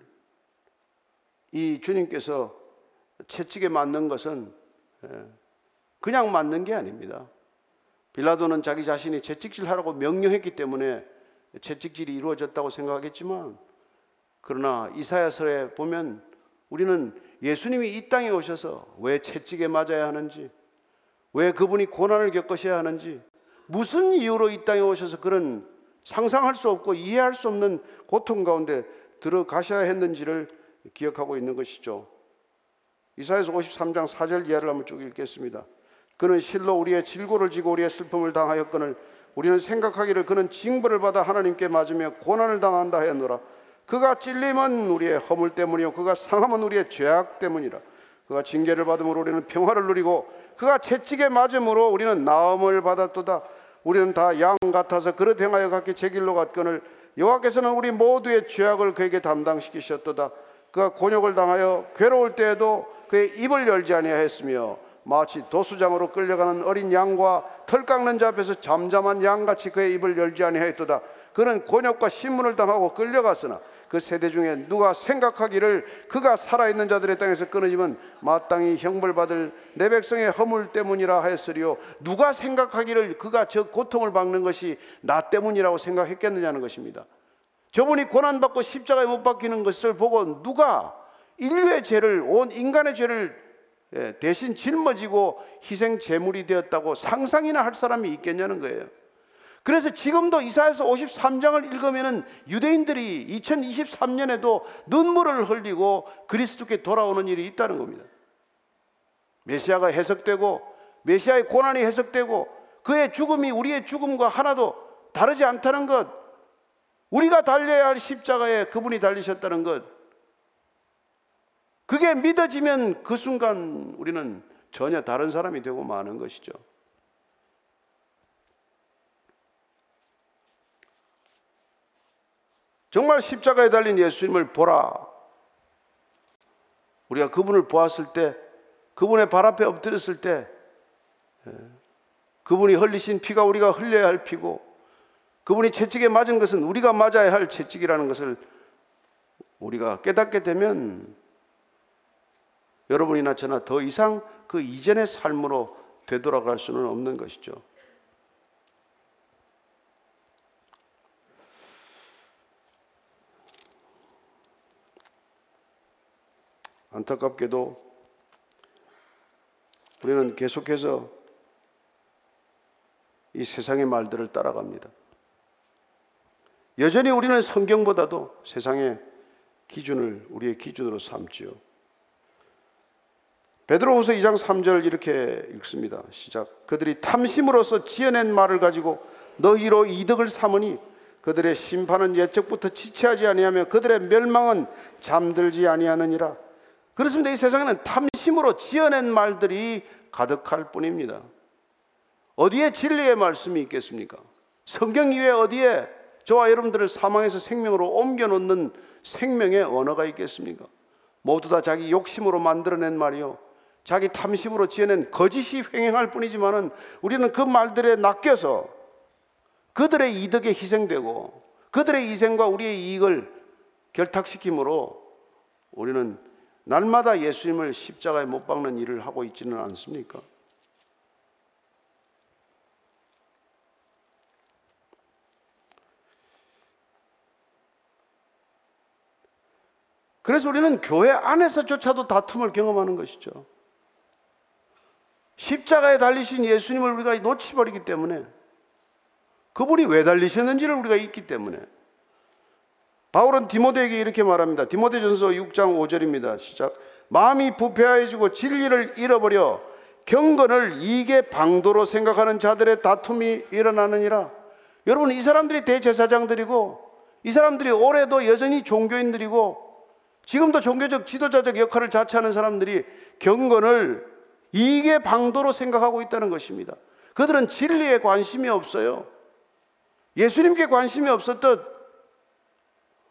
이 주님께서 채찍에 맞는 것은 예, 그냥 맞는 게 아닙니다. 빌라도는 자기 자신이 채찍질하라고 명령했기 때문에 채찍질이 이루어졌다고 생각하겠지만 그러나 이사야서에 보면 우리는 예수님이 이 땅에 오셔서 왜 채찍에 맞아야 하는지 왜 그분이 고난을 겪으셔야 하는지 무슨 이유로 이 땅에 오셔서 그런 상상할 수 없고 이해할 수 없는 고통 가운데 들어가셔야 했는지를 기억하고 있는 것이죠. 이사야서 53장 4절 이하를 한번 쭉 읽겠습니다. 그는 실로 우리의 질고를 지고 우리의 슬픔을 당하였거늘 우리는 생각하기를 그는 징벌을 받아 하나님께 맞으며 고난을 당한다 하였노라. 그가 찔림은 우리의 허물 때문이요 그가 상함은 우리의 죄악 때문이라. 그가 징계를 받음으로 우리는 평화를 누리고 그가 채찍에 맞음으로 우리는 나음을 받았도다. 우리는 다 양 같아서 그릇 행하여 각기 제 길로 갔거늘 여호와께서는 우리 모두의 죄악을 그에게 담당시키셨도다. 그가 곤욕을 당하여 괴로울 때에도 그의 입을 열지 아니하였으며 마치 도수장으로 끌려가는 어린 양과 털 깎는 자 앞에서 잠잠한 양같이 그의 입을 열지 아니하였도다. 그는 곤욕과 신문을 당하고 끌려갔으나 그 세대 중에 누가 생각하기를 그가 살아있는 자들의 땅에서 끊어지면 마땅히 형벌받을 내 백성의 허물 때문이라 하였으리요 누가 생각하기를 그가 저 고통을 받는 것이 나 때문이라고 생각했겠느냐는 것입니다 저분이 고난받고 십자가에 못 박히는 것을 보고 누가 인류의 죄를 온 인간의 죄를 예, 대신 짊어지고 희생 제물이 되었다고 상상이나 할 사람이 있겠냐는 거예요. 그래서 지금도 이사에서 53장을 읽으면은 유대인들이 2023년에도 눈물을 흘리고 그리스도께 돌아오는 일이 있다는 겁니다. 메시아가 해석되고 메시아의 고난이 해석되고 그의 죽음이 우리의 죽음과 하나도 다르지 않다는 것, 우리가 달려야 할 십자가에 그분이 달리셨다는 것, 그게 믿어지면 그 순간 우리는 전혀 다른 사람이 되고 마는 것이죠. 정말 십자가에 달린 예수님을 보라. 우리가 그분을 보았을 때, 그분의 발 앞에 엎드렸을 때, 예, 그분이 흘리신 피가 우리가 흘려야 할 피고, 그분이 채찍에 맞은 것은 우리가 맞아야 할 채찍이라는 것을 우리가 깨닫게 되면 여러분이나 저나 더 이상 그 이전의 삶으로 되돌아갈 수는 없는 것이죠. 안타깝게도 우리는 계속해서 이 세상의 말들을 따라갑니다. 여전히 우리는 성경보다도 세상의 기준을 우리의 기준으로 삼지요. 베드로후서 2장 3절 이렇게 읽습니다. 시작. 그들이 탐심으로써 지어낸 말을 가지고 너희로 이득을 삼으니 그들의 심판은 예적부터 지체하지 아니하며 그들의 멸망은 잠들지 아니하느니라. 그렇습니다. 이 세상에는 탐심으로 지어낸 말들이 가득할 뿐입니다. 어디에 진리의 말씀이 있겠습니까? 성경 이외에 어디에 저와 여러분들을 사망에서 생명으로 옮겨 놓는 생명의 언어가 있겠습니까? 모두 다 자기 욕심으로 만들어낸 말이요. 자기 탐심으로 지어낸 거짓이 횡행할 뿐이지만은 우리는 그 말들에 낚여서 그들의 이득에 희생되고 그들의 희생과 우리의 이익을 결탁시키므로 우리는 날마다 예수님을 십자가에 못 박는 일을 하고 있지는 않습니까? 그래서 우리는 교회 안에서조차도 다툼을 경험하는 것이죠. 십자가에 달리신 예수님을 우리가 놓치버리기 때문에 그분이 왜 달리셨는지를 우리가 잊기 때문에 바울은 디모데에게 이렇게 말합니다. 디모데전서 6장 5절입니다. 시작. 마음이 부패하여지고 진리를 잃어버려 경건을 이게 방도로 생각하는 자들의 다툼이 일어나느니라. 여러분 이 사람들이 대제사장들이고 이 사람들이 올해도 여전히 종교인들이고 지금도 종교적 지도자적 역할을 자처하는 사람들이 경건을 이게 방도로 생각하고 있다는 것입니다. 그들은 진리에 관심이 없어요. 예수님께 관심이 없었듯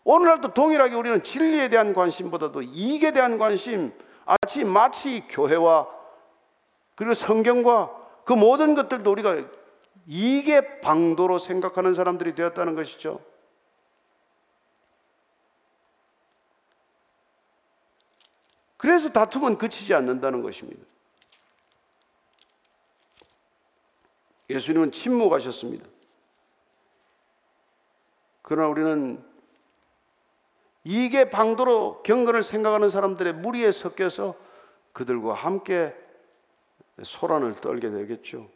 오늘날도 동일하게 우리는 진리에 대한 관심보다도 이익에 대한 관심, 아치 마치 교회와 그리고 성경과 그 모든 것들도 우리가 이익의 방도로 생각하는 사람들이 되었다는 것이죠. 그래서 다툼은 그치지 않는다는 것입니다. 예수님은 침묵하셨습니다. 그러나 우리는 이게 방도로 경건을 생각하는 사람들의 무리에 섞여서 그들과 함께 소란을 떨게 되겠죠.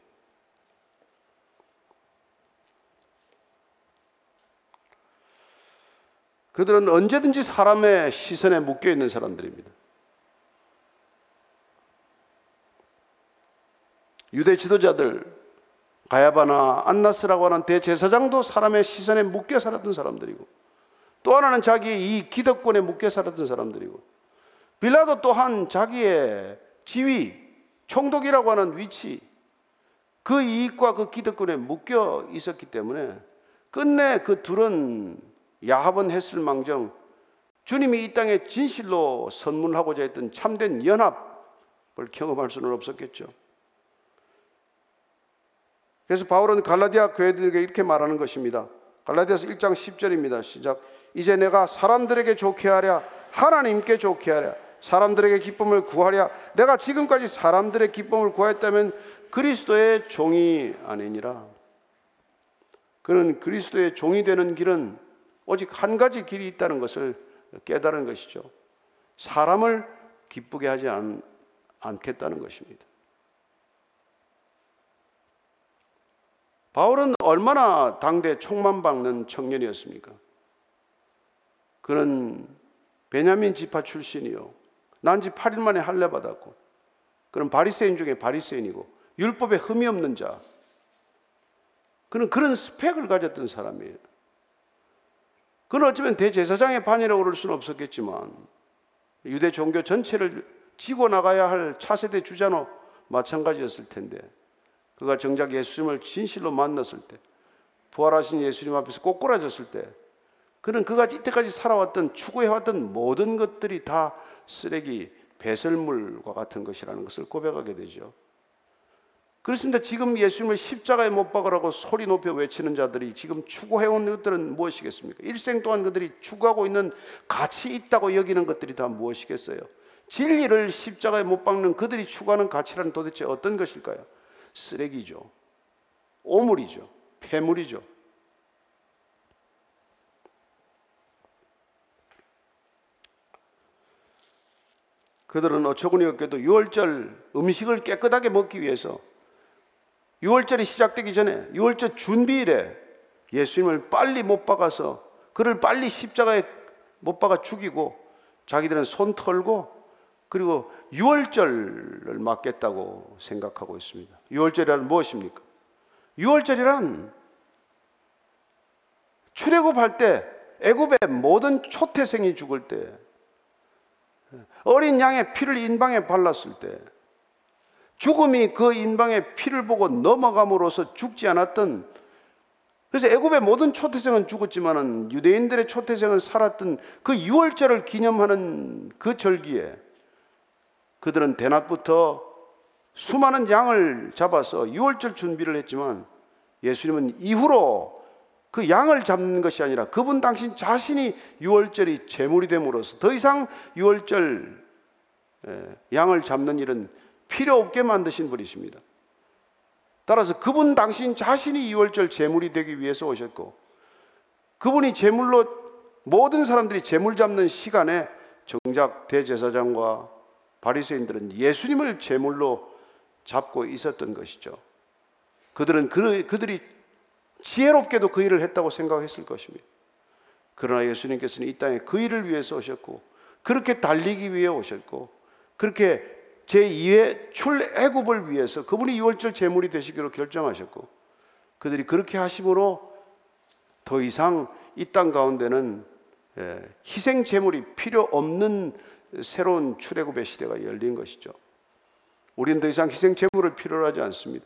그들은 언제든지 사람의 시선에 묶여 있는 사람들입니다. 유대 지도자들 가야바나 안나스라고 하는 대제사장도 사람의 시선에 묶여 살았던 사람들이고 또 하나는 자기의 이 기득권에 묶여 살았던 사람들이고 빌라도 또한 자기의 지위, 총독이라고 하는 위치 그 이익과 그 기득권에 묶여 있었기 때문에 끝내 그 둘은 야합은 했을 망정 주님이 이 땅에 진실로 선문하고자 했던 참된 연합을 경험할 수는 없었겠죠. 그래서 바울은 갈라디아 교회들에게 이렇게 말하는 것입니다. 갈라디아서 1장 10절입니다. 시작. 이제 내가 사람들에게 좋게 하랴 하나님께 좋게 하랴 사람들에게 기쁨을 구하랴 내가 지금까지 사람들의 기쁨을 구했다면 그리스도의 종이 아니니라. 그는 그리스도의 종이 되는 길은 오직 한 가지 길이 있다는 것을 깨달은 것이죠. 사람을 기쁘게 하지 않, 않겠다는 것입니다. 바울은 얼마나 당대 총만 박는 청년이었습니까? 그는 베냐민 지파 출신이요. 난지 8일 만에 할례 받았고, 그는 바리새인 중에 바리새인이고 율법에 흠이 없는 자. 그는 그런 스펙을 가졌던 사람이에요. 그는 어쩌면 대제사장의 반이라고 그럴 수는 없었겠지만 유대 종교 전체를 지고 나가야 할 차세대 주자노 마찬가지였을 텐데 그가 정작 예수님을 진실로 만났을 때, 부활하신 예수님 앞에서 꼬꾸라졌을 때, 그는 그가 이때까지 살아왔던 추구해왔던 모든 것들이 다 쓰레기, 배설물과 같은 것이라는 것을 고백하게 되죠. 그렇습니다. 지금 예수님을 십자가에 못 박으라고 소리 높여 외치는 자들이 지금 추구해온 것들은 무엇이겠습니까? 일생 동안 그들이 추구하고 있는 가치 있다고 여기는 것들이 다 무엇이겠어요? 진리를 십자가에 못 박는 그들이 추구하는 가치란 도대체 어떤 것일까요? 쓰레기죠. 오물이죠. 폐물이죠. 그들은 어처구니 없게도 6월절 음식을 깨끗하게 먹기 위해서 6월절이 시작되기 전에 6월절 준비일에 예수님을 빨리 못 박아서 그를 빨리 십자가에 못 박아 죽이고 자기들은 손 털고 그리고 유월절을 맞겠다고 생각하고 있습니다. 유월절이란 무엇입니까? 유월절이란 출애굽할 때 애굽의 모든 초태생이 죽을 때 어린 양의 피를 인방에 발랐을 때 죽음이 그 인방의 피를 보고 넘어감으로써 죽지 않았던 그래서 애굽의 모든 초태생은 죽었지만은 유대인들의 초태생은 살았던 그 유월절을 기념하는 그 절기에 그들은 대낮부터 수많은 양을 잡아서 유월절 준비를 했지만 예수님은 이후로 그 양을 잡는 것이 아니라 그분 당신 자신이 유월절이 제물이 됨으로써 더 이상 유월절 양을 잡는 일은 필요 없게 만드신 분이십니다. 따라서 그분 당신 자신이 유월절 제물이 되기 위해서 오셨고 그분이 제물로 모든 사람들이 제물 잡는 시간에 정작 대제사장과 바리새인들은 예수님을 제물로 잡고 있었던 것이죠. 그들은 그, 그들이 지혜롭게도 그 일을 했다고 생각했을 것입니다. 그러나 예수님께서는 이 땅에 그 일을 위해서 오셨고 그렇게 달리기 위해 오셨고 그렇게 제2의 출애굽을 위해서 그분이 유월절 제물이 되시기로 결정하셨고 그들이 그렇게 하심으로 더 이상 이 땅 가운데는 예, 희생 제물이 필요 없는 새로운 출애굽의 시대가 열린 것이죠. 우리는 더 이상 희생 제물을 필요로 하지 않습니다.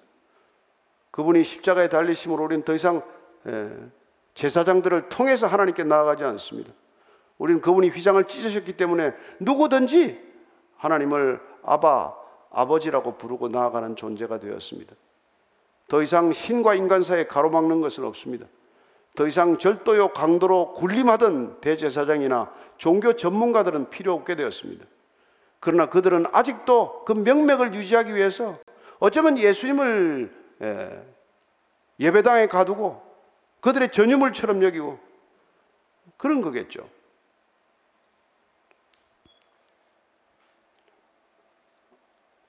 그분이 십자가에 달리심으로 우리는 더 이상 예, 제사장들을 통해서 하나님께 나아가지 않습니다. 우리는 그분이 휘장을 찢으셨기 때문에 누구든지 하나님을 아바, 아버지라고 부르고 나아가는 존재가 되었습니다. 더 이상 신과 인간 사이에 가로막는 것은 없습니다. 더 이상 절도요 강도로 군림하던 대제사장이나 종교 전문가들은 필요 없게 되었습니다. 그러나 그들은 아직도 그 명맥을 유지하기 위해서 어쩌면 예수님을 예배당에 가두고 그들의 전유물처럼 여기고 그런 거겠죠.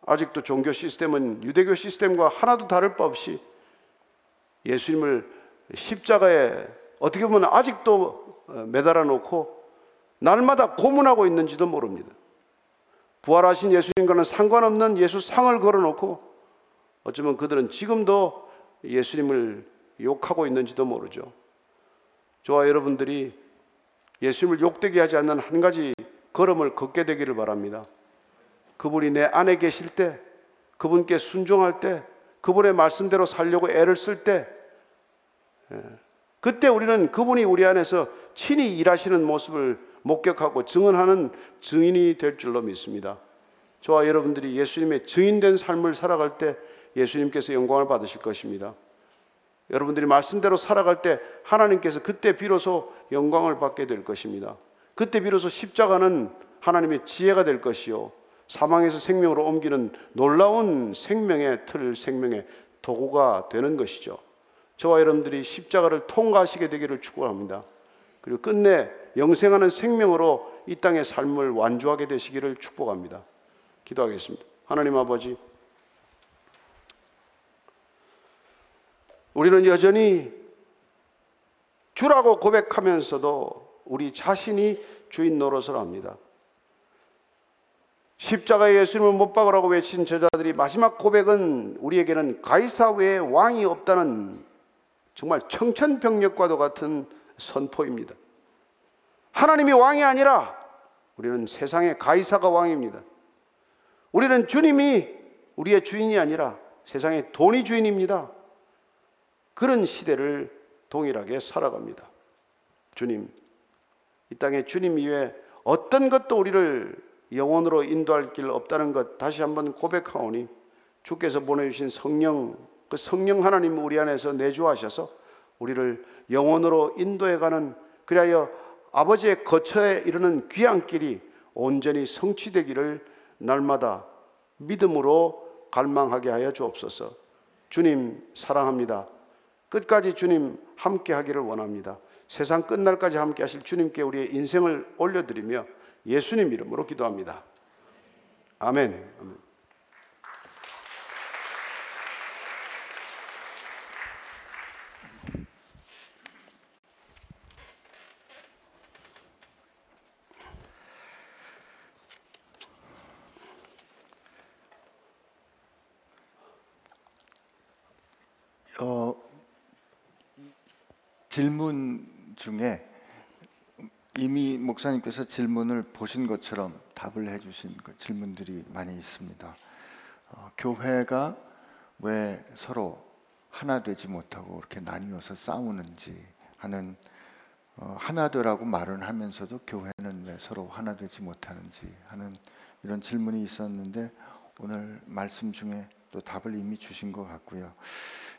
아직도 종교 시스템은 유대교 시스템과 하나도 다를 바 없이 예수님을 십자가에 어떻게 보면 아직도 어, 매달아 놓고 날마다 고문하고 있는지도 모릅니다. 부활하신 예수님과는 상관없는 예수 상을 걸어 놓고 어쩌면 그들은 지금도 예수님을 욕하고 있는지도 모르죠. 저와 여러분들이 예수님을 욕되게 하지 않는 한 가지 걸음을 걷게 되기를 바랍니다. 그분이 내 안에 계실 때, 그분께 순종할 때, 그분의 말씀대로 살려고 애를 쓸 때, 예, 그때 우리는 그분이 우리 안에서 친히 일하시는 모습을 목격하고 증언하는 증인이 될 줄로 믿습니다. 저와 여러분들이 예수님의 증인된 삶을 살아갈 때 예수님께서 영광을 받으실 것입니다. 여러분들이 말씀대로 살아갈 때 하나님께서 그때 비로소 영광을 받게 될 것입니다. 그때 비로소 십자가는 하나님의 지혜가 될 것이요. 사망에서 생명으로 옮기는 놀라운 생명의 틀, 생명의 도구가 되는 것이죠. 저와 여러분들이 십자가를 통과하시게 되기를 축원합니다. 그리고 끝내 영생하는 생명으로 이 땅의 삶을 완주하게 되시기를 축복합니다. 기도하겠습니다. 하나님 아버지, 우리는 여전히 주라고 고백하면서도 우리 자신이 주인 노릇을 합니다. 십자가에 예수님을 못 박으라고 외친 제자들이 마지막 고백은 우리에게는 가이사 외에 왕이 없다는 정말 청천벽력과도 같은 선포입니다. 하나님이 왕이 아니라 우리는 세상의 가이사가 왕입니다. 우리는 주님이 우리의 주인이 아니라 세상의 돈이 주인입니다. 그런 시대를 동일하게 살아갑니다. 주님, 이 땅에 주님 이외에 어떤 것도 우리를 영원으로 인도할 길 없다는 것 다시 한번 고백하오니 주께서 보내주신 성령 그 성령 하나님 우리 안에서 내주하셔서 우리를 영원으로 인도해가는 그리하여 아버지의 거처에 이르는 귀한 길이 온전히 성취되기를 날마다 믿음으로 갈망하게 하여 주옵소서. 주님 사랑합니다. 끝까지 주님 함께 하기를 원합니다. 세상 끝날까지 함께 하실 주님께 우리의 인생을 올려드리며 예수님 이름으로 기도합니다. 아멘. 아멘. 어, 질문 중에 이미 목사님께서 질문을 보신 것처럼 답을 해주신 그 질문들이 많이 있습니다. 어, 교회가 왜 서로 하나 되지 못하고 이렇게 나뉘어서 싸우는지 하는 어, 하나 되라고 말은 하면서도 교회는 왜 서로 하나 되지 못하는지 하는 이런 질문이 있었는데 오늘 말씀 중에 또 답을 이미 주신 것 같고요.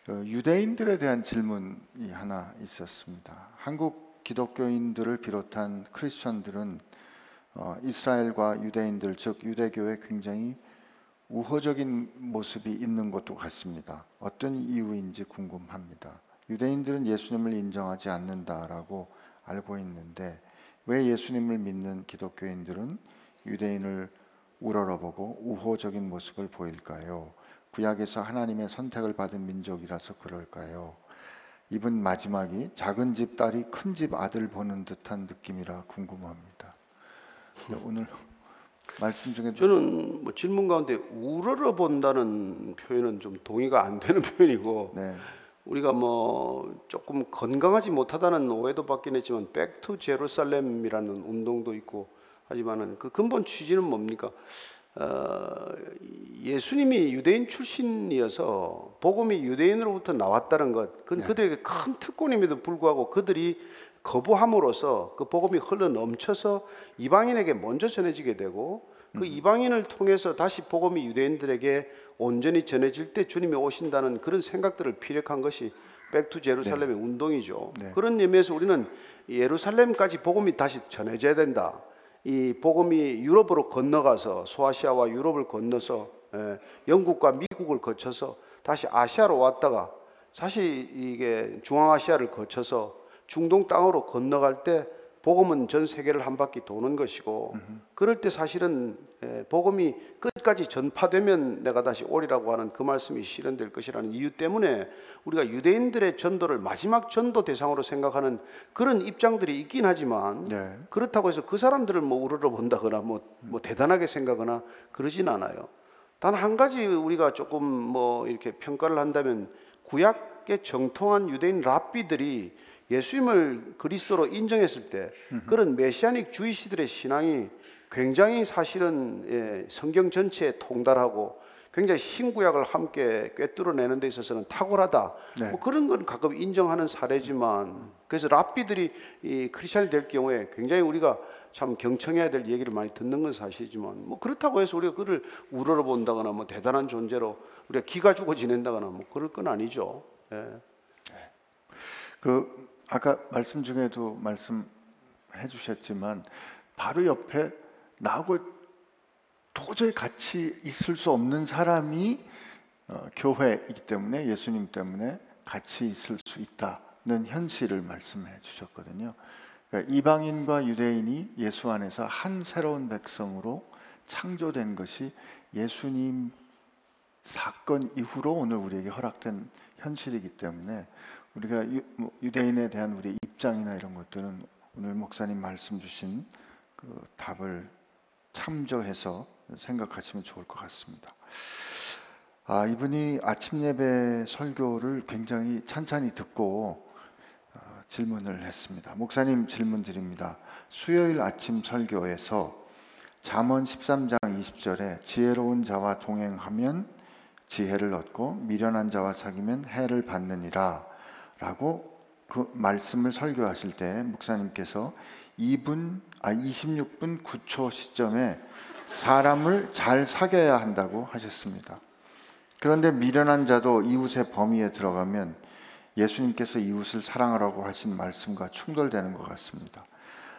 어, 유대인들에 대한 질문이 하나 있었습니다. 한국 기독교인들을 비롯한 크리스천들은 어, 이스라엘과 유대인들 즉 유대교에 굉장히 우호적인 모습이 있는 것도 같습니다. 어떤 이유인지 궁금합니다. 유대인들은 예수님을 인정하지 않는다라고 알고 있는데 왜 예수님을 믿는 기독교인들은 유대인을 우러러보고 우호적인 모습을 보일까요? 구약에서 하나님의 선택을 받은 민족이라서 그럴까요? 이분 마지막이 작은 집 딸이 큰 집 아들 보는 듯한 느낌이라 궁금합니다. 오늘 *laughs* 말씀 중에 저는 뭐 질문 가운데 우러러 본다는 표현은 좀 동의가 안 되는 *laughs* 표현이고 네, 우리가 뭐 조금 건강하지 못하다는 오해도 받긴 했지만 백투 제루살렘이라는 운동도 있고 하지만은 그 근본 취지는 뭡니까? 어, 예수님이 유대인 출신이어서 복음이 유대인으로부터 나왔다는 것, 그건 네. 그들에게 큰 특권임에도 불구하고 그들이 거부함으로써 그 복음이 흘러 넘쳐서 이방인에게 먼저 전해지게 되고 그 이방인을 통해서 다시 복음이 유대인들에게 온전히 전해질 때 주님이 오신다는 그런 생각들을 피력한 것이 백투 제루살렘의 운동이죠. 네. 그런 의미에서 우리는 예루살렘까지 복음이 다시 전해져야 된다. 이 복음이 유럽으로 건너가서 소아시아와 유럽을 건너서 예, 영국과 미국을 거쳐서 다시 아시아로 왔다가 사실 이게 중앙아시아를 거쳐서 중동 땅으로 건너갈 때 복음은 전 세계를 한 바퀴 도는 것이고 그럴 때 사실은 예, 복음이 끝까지 전파되면 내가 다시 오리라고 하는 그 말씀이 실현될 것이라는 이유 때문에 우리가 유대인들의 전도를 마지막 전도 대상으로 생각하는 그런 입장들이 있긴 하지만 네. 그렇다고 해서 그 사람들을 뭐 우러러 본다거나 뭐, 뭐 대단하게 생각하거나 그러진 않아요. 단 한 가지 우리가 조금 뭐 이렇게 평가를 한다면 구약의 정통한 유대인 랍비들이 예수님을 그리스도로 인정했을 때 그런 메시아닉 주의시들의 신앙이 굉장히 사실은 예, 성경 전체에 통달하고 굉장히 신구약을 함께 꿰뚫어내는 데 있어서는 탁월하다. 네. 뭐 그런 건 가끔 인정하는 사례지만 그래서 랍비들이 이 크리스천이 될 경우에 굉장히 우리가 참 경청해야 될 얘기를 많이 듣는 건 사실이지만 뭐 그렇다고 해서 우리가 그를 우러러 본다거나 뭐 대단한 존재로 우리가 기가 죽어 지낸다거나 뭐 그럴 건 아니죠. 예. 그 아까 말씀 중에도 말씀해 주셨지만 바로 옆에 나하고 도저히 같이 있을 수 없는 사람이 어, 교회이기 때문에 예수님 때문에 같이 있을 수 있다는 현실을 말씀해 주셨거든요. 그러니까 이방인과 유대인이 예수 안에서 한 새로운 백성으로 창조된 것이 예수님 사건 이후로 오늘 우리에게 허락된 현실이기 때문에 우리가 유, 뭐 유대인에 대한 우리 입장이나 이런 것들은 오늘 목사님 말씀 주신 그 답을 참조해서 생각하시면 좋을 것 같습니다. 아 이분이 아침 예배 설교를 굉장히 찬찬히 듣고 어, 질문을 했습니다. 목사님 질문 드립니다. 수요일 아침 설교에서 잠언 13장 20절에 지혜로운 자와 동행하면 지혜를 얻고 미련한 자와 사귀면 해를 받느니라 라고 그 말씀을 설교하실 때 목사님께서 2분 아 26분 9초 시점에 사람을 잘 사귀어야 한다고 하셨습니다. 그런데 미련한 자도 이웃의 범위에 들어가면 예수님께서 이웃을 사랑하라고 하신 말씀과 충돌되는 것 같습니다.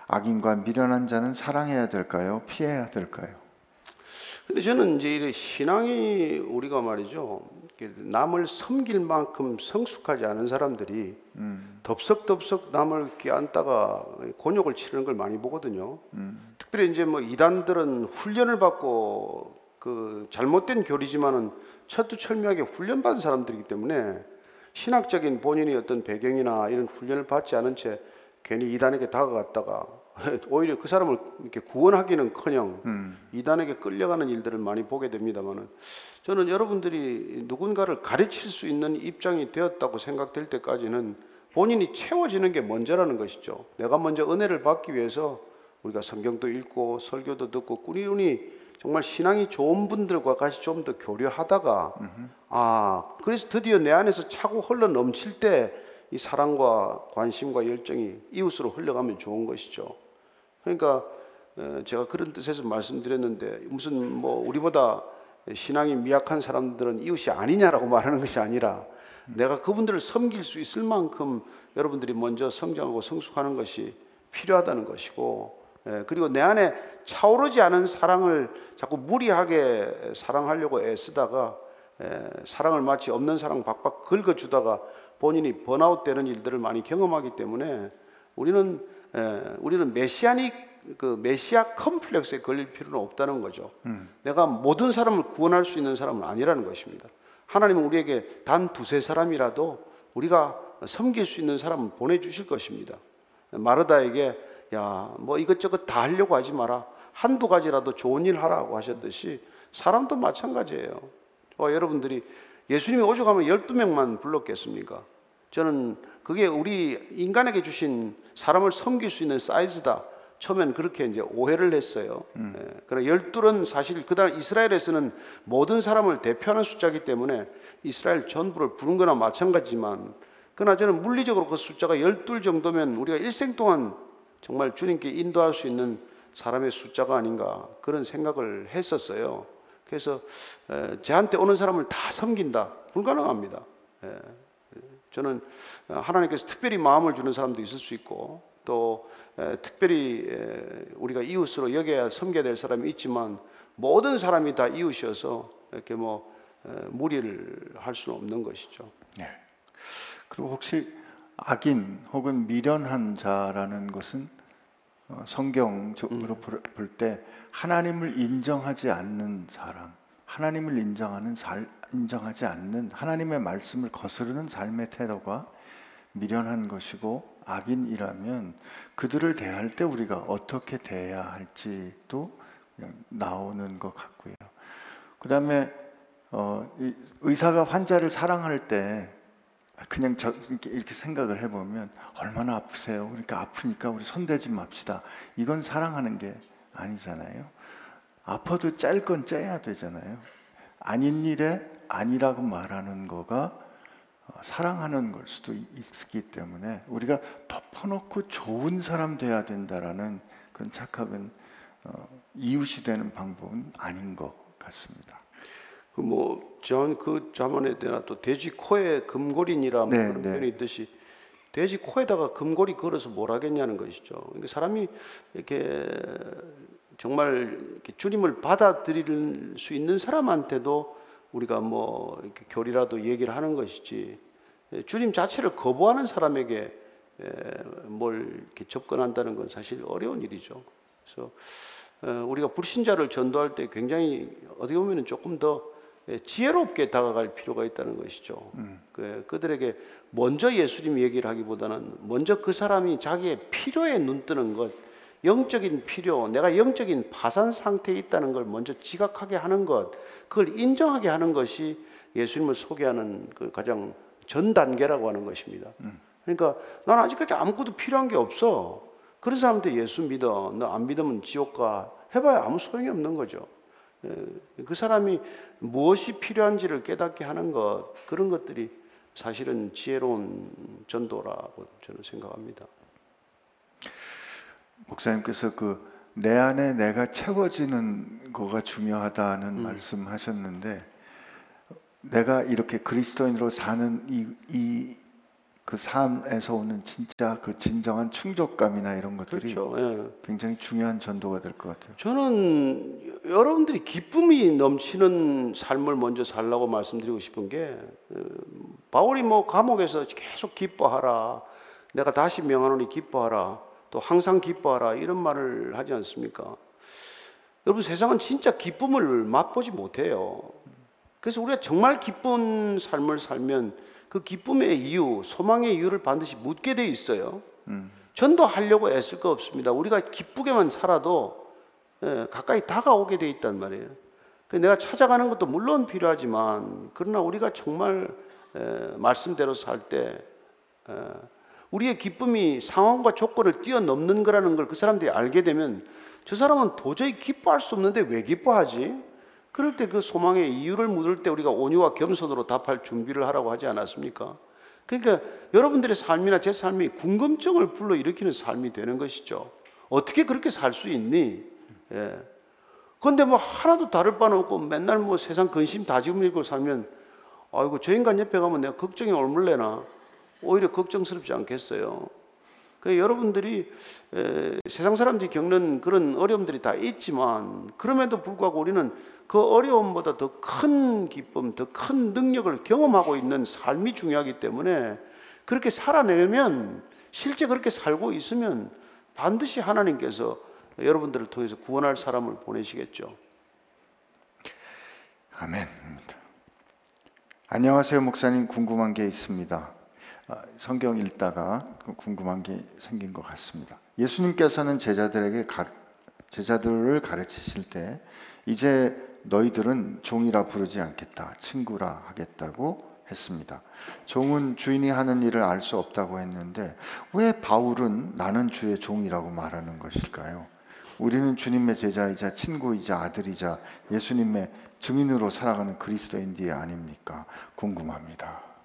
악인과 미련한 자는 사랑해야 될까요? 피해야 될까요? 근데 저는 이제 이 신앙이 우리가 말이죠. 남을 섬길 만큼 성숙하지 않은 사람들이 덥석덥석 남을 끼안다가 곤욕을 치르는 걸 많이 보거든요. 특별히 이제 뭐 이단들은 훈련을 받고 그 잘못된 교리지만은 철두철미하게 훈련받은 사람들이기 때문에 신학적인 본인의 어떤 배경이나 이런 훈련을 받지 않은 채 괜히 이단에게 다가갔다가 *laughs* 오히려 그 사람을 이렇게 구원하기는커녕 이단에게 끌려가는 일들을 많이 보게 됩니다만은 저는 여러분들이 누군가를 가르칠 수 있는 입장이 되었다고 생각될 때까지는 본인이 채워지는 게 먼저라는 것이죠. 내가 먼저 은혜를 받기 위해서 우리가 성경도 읽고 설교도 듣고 꾸준히 정말 신앙이 좋은 분들과 같이 좀 더 교류하다가 아 그래서 드디어 내 안에서 차고 흘러 넘칠 때 이 사랑과 관심과 열정이 이웃으로 흘러가면 좋은 것이죠. 그러니까 어, 제가 그런 뜻에서 말씀드렸는데 무슨 뭐 우리보다 신앙이 미약한 사람들은 이웃이 아니냐라고 말하는 것이 아니라 내가 그분들을 섬길 수 있을 만큼 여러분들이 먼저 성장하고 성숙하는 것이 필요하다는 것이고 예, 그리고 내 안에 차오르지 않은 사랑을 자꾸 무리하게 사랑하려고 애쓰다가 예, 사랑을 마치 없는 사랑 박박 긁어주다가 본인이 번아웃 되는 일들을 많이 경험하기 때문에 우리는 예, 우리는 메시아닉 그 메시아 컴플렉스에 걸릴 필요는 없다는 거죠. 내가 모든 사람을 구원할 수 있는 사람은 아니라는 것입니다. 하나님은 우리에게 단 두세 사람이라도 우리가 섬길 수 있는 사람을 보내주실 것입니다. 마르다에게 야 뭐 이것저것 다 하려고 하지 마라 한두 가지라도 좋은 일 하라고 하셨듯이 사람도 마찬가지예요. 어, 여러분들이 예수님이 오죽하면 12명만 불렀겠습니까? 저는 그게 우리 인간에게 주신 사람을 섬길 수 있는 사이즈다. 처음엔 그렇게 이제 오해를 했어요. 예, 그러나 열둘은 사실 그다음 이스라엘에서는 모든 사람을 대표하는 숫자이기 때문에 이스라엘 전부를 부른 거나 마찬가지지만 그러나 저는 물리적으로 그 숫자가 열둘 정도면 우리가 일생 동안 정말 주님께 인도할 수 있는 사람의 숫자가 아닌가 그런 생각을 했었어요. 그래서 에, 저한테 오는 사람을 다 섬긴다 불가능합니다. 예. 저는 하나님께서 특별히 마음을 주는 사람도 있을 수 있고 또 에, 특별히 에, 우리가 이웃으로 여겨야 섬겨야 될 사람이 있지만 모든 사람이 다 이웃이어서 이렇게 뭐 에, 무리를 할 수는 없는 것이죠. 네. 그리고 혹시 악인 혹은 미련한 자라는 것은 어, 성경적으로 볼때 하나님을 인정하지 않는 사람, 하나님을 인정하는 살, 인정하지 않는 하나님의 말씀을 거스르는 삶의 태도가 미련한 것이고 악인이라면 그들을 대할 때 우리가 어떻게 대해야 할지도 나오는 것 같고요. 그 다음에 어, 이 의사가 환자를 사랑할 때 그냥 저 이렇게, 이렇게 생각을 해보면 얼마나 아프세요. 그러니까 아프니까 우리 손대지 맙시다. 이건 사랑하는 게 아니잖아요. 아파도 짤 건 째야 되잖아요. 아닌 일에 아니라고 말하는 거가 어, 사랑하는 걸 수도 있기 때문에 우리가 덮어놓고 좋은 사람 돼야 된다라는 그런 착각은 어, 이웃이 되는 방법은 아닌 것 같습니다. 그뭐전그 자문에 대나 또 돼지 코에 금고리니라 뭐 네, 그런 네. 표현이 있듯이 돼지 코에다가 금고리 걸어서 뭘 하겠냐는 것이죠. 그러니까 사람이 이렇게 정말 이렇게 주님을 받아들일 수 있는 사람한테도 우리가 뭐 이렇게 교리라도 얘기를 하는 것이지 예, 주님 자체를 거부하는 사람에게 에, 뭘 이렇게 접근한다는 건 사실 어려운 일이죠. 그래서 어, 우리가 불신자를 전도할 때 굉장히 어떻게 보면 조금 더 예, 지혜롭게 다가갈 필요가 있다는 것이죠. 그, 그들에게 먼저 예수님 얘기를 하기보다는 먼저 그 사람이 자기의 필요에 눈 뜨는 것, 영적인 필요, 내가 영적인 파산 상태에 있다는 걸 먼저 지각하게 하는 것, 그걸 인정하게 하는 것이 예수님을 소개하는 그 가장 전 단계라고 하는 것입니다. 그러니까 난 아직까지 아무것도 필요한 게 없어. 그런 사람한테 예수 믿어. 너 안 믿으면 지옥 가. 해봐야 아무 소용이 없는 거죠. 예, 그 사람이 무엇이 필요한지를 깨닫게 하는 것 그런 것들이 사실은 지혜로운 전도라고 저는 생각합니다. 목사님께서 그 내 안에 내가 채워지는 거가 중요하다는 음. 말씀하셨는데 내가 이렇게 그리스도인으로 사는 이 이 그 삶에서 오는 진짜 그 진정한 충족감이나 이런 것들이 그렇죠. 예. 굉장히 중요한 전도가 될 것 같아요. 저는 여러분들이 기쁨이 넘치는 삶을 먼저 살라고 말씀드리고 싶은 게 어, 바울이 뭐 감옥에서 계속 기뻐하라 내가 다시 명하노니 기뻐하라 또 항상 기뻐하라 이런 말을 하지 않습니까? 여러분 세상은 진짜 기쁨을 맛보지 못해요. 그래서 우리가 정말 기쁜 삶을 살면 그 기쁨의 이유, 소망의 이유를 반드시 묻게 돼 있어요. 전도하려고 애쓸 거 없습니다. 우리가 기쁘게만 살아도 예, 가까이 다가오게 돼 있단 말이에요. 그 내가 찾아가는 것도 물론 필요하지만 그러나 우리가 정말 에, 말씀대로 살 때 우리의 기쁨이 상황과 조건을 뛰어넘는 거라는 걸 그 사람들이 알게 되면 저 사람은 도저히 기뻐할 수 없는데 왜 기뻐하지? 그럴 때 그 소망의 이유를 묻을 때 우리가 온유와 겸손으로 답할 준비를 하라고 하지 않았습니까? 그러니까 여러분들의 삶이나 제 삶이 궁금증을 불러일으키는 삶이 되는 것이죠. 어떻게 그렇게 살 수 있니? 예. 근데 뭐 하나도 다를 바는 없고 맨날 뭐 세상 근심 다 지금 일고 살면 아이고 저 인간 옆에 가면 내가 걱정이 얼물래나 오히려 걱정스럽지 않겠어요. 그 여러분들이 에, 세상 사람들이 겪는 그런 어려움들이 다 있지만 그럼에도 불구하고 우리는 그 어려움보다 더 큰 기쁨, 더 큰 능력을 경험하고 있는 삶이 중요하기 때문에 그렇게 살아내면 실제 그렇게 살고 있으면 반드시 하나님께서 여러분들을 통해서 구원할 사람을 보내시겠죠. 아멘입니다. 안녕하세요, 목사님. 궁금한 게 있습니다. 아, 성경 읽다가 그 궁금한 게 생긴 것 같습니다. 예수님께서는 제자들에게 가, 제자들을 가르치실 때 이제 너희들은 종이라 부르지 않겠다, 친구라 하겠다고 했습니다. 종은 주인이 하는 일을 알 수 없다고 했는데 왜 바울은 나는 주의 종이라고 말하는 것일까요? 우리는 주님의 제자이자 친구이자 아들이자 예수님의 증인으로 살아가는 그리스도인디 아닙니까? 궁금합니다.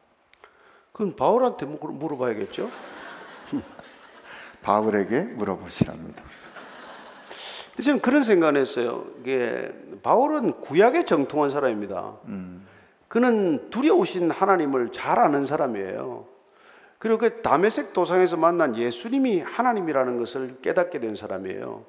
그럼 바울한테 물- 물어봐야겠죠? *laughs* 바울에게 물어보시랍니다. 저는 그런 생각을 했어요. 이게 바울은 구약에 정통한 사람입니다. 그는 두려우신 하나님을 잘 아는 사람이에요. 그리고 그 다메섹 도상에서 만난 예수님이 하나님이라는 것을 깨닫게 된 사람이에요.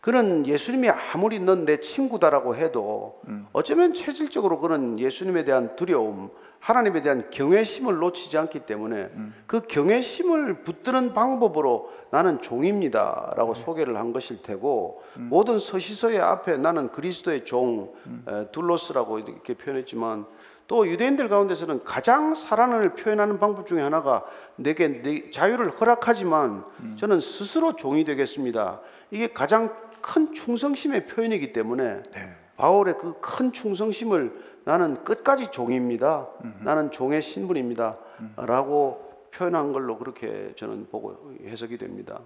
그는 예수님이 아무리 넌 내 친구다라고 해도 어쩌면 체질적으로 그는 예수님에 대한 두려움, 하나님에 대한 경외심을 놓치지 않기 때문에 그 경외심을 붙드는 방법으로 나는 종입니다라고 소개를 한 것일 테고 모든 서시서의 앞에 나는 그리스도의 종 에, 둘로스라고 이렇게 표현했지만 또 유대인들 가운데서는 가장 사랑을 표현하는 방법 중에 하나가 내게 내 자유를 허락하지만 저는 스스로 종이 되겠습니다. 이게 가장 큰 충성심의 표현이기 때문에 바울의 그 큰 충성심을 나는 끝까지 종입니다. 나는 종의 신분입니다. 라고 표현한 걸로 그렇게 저는 보고 해석이 됩니다.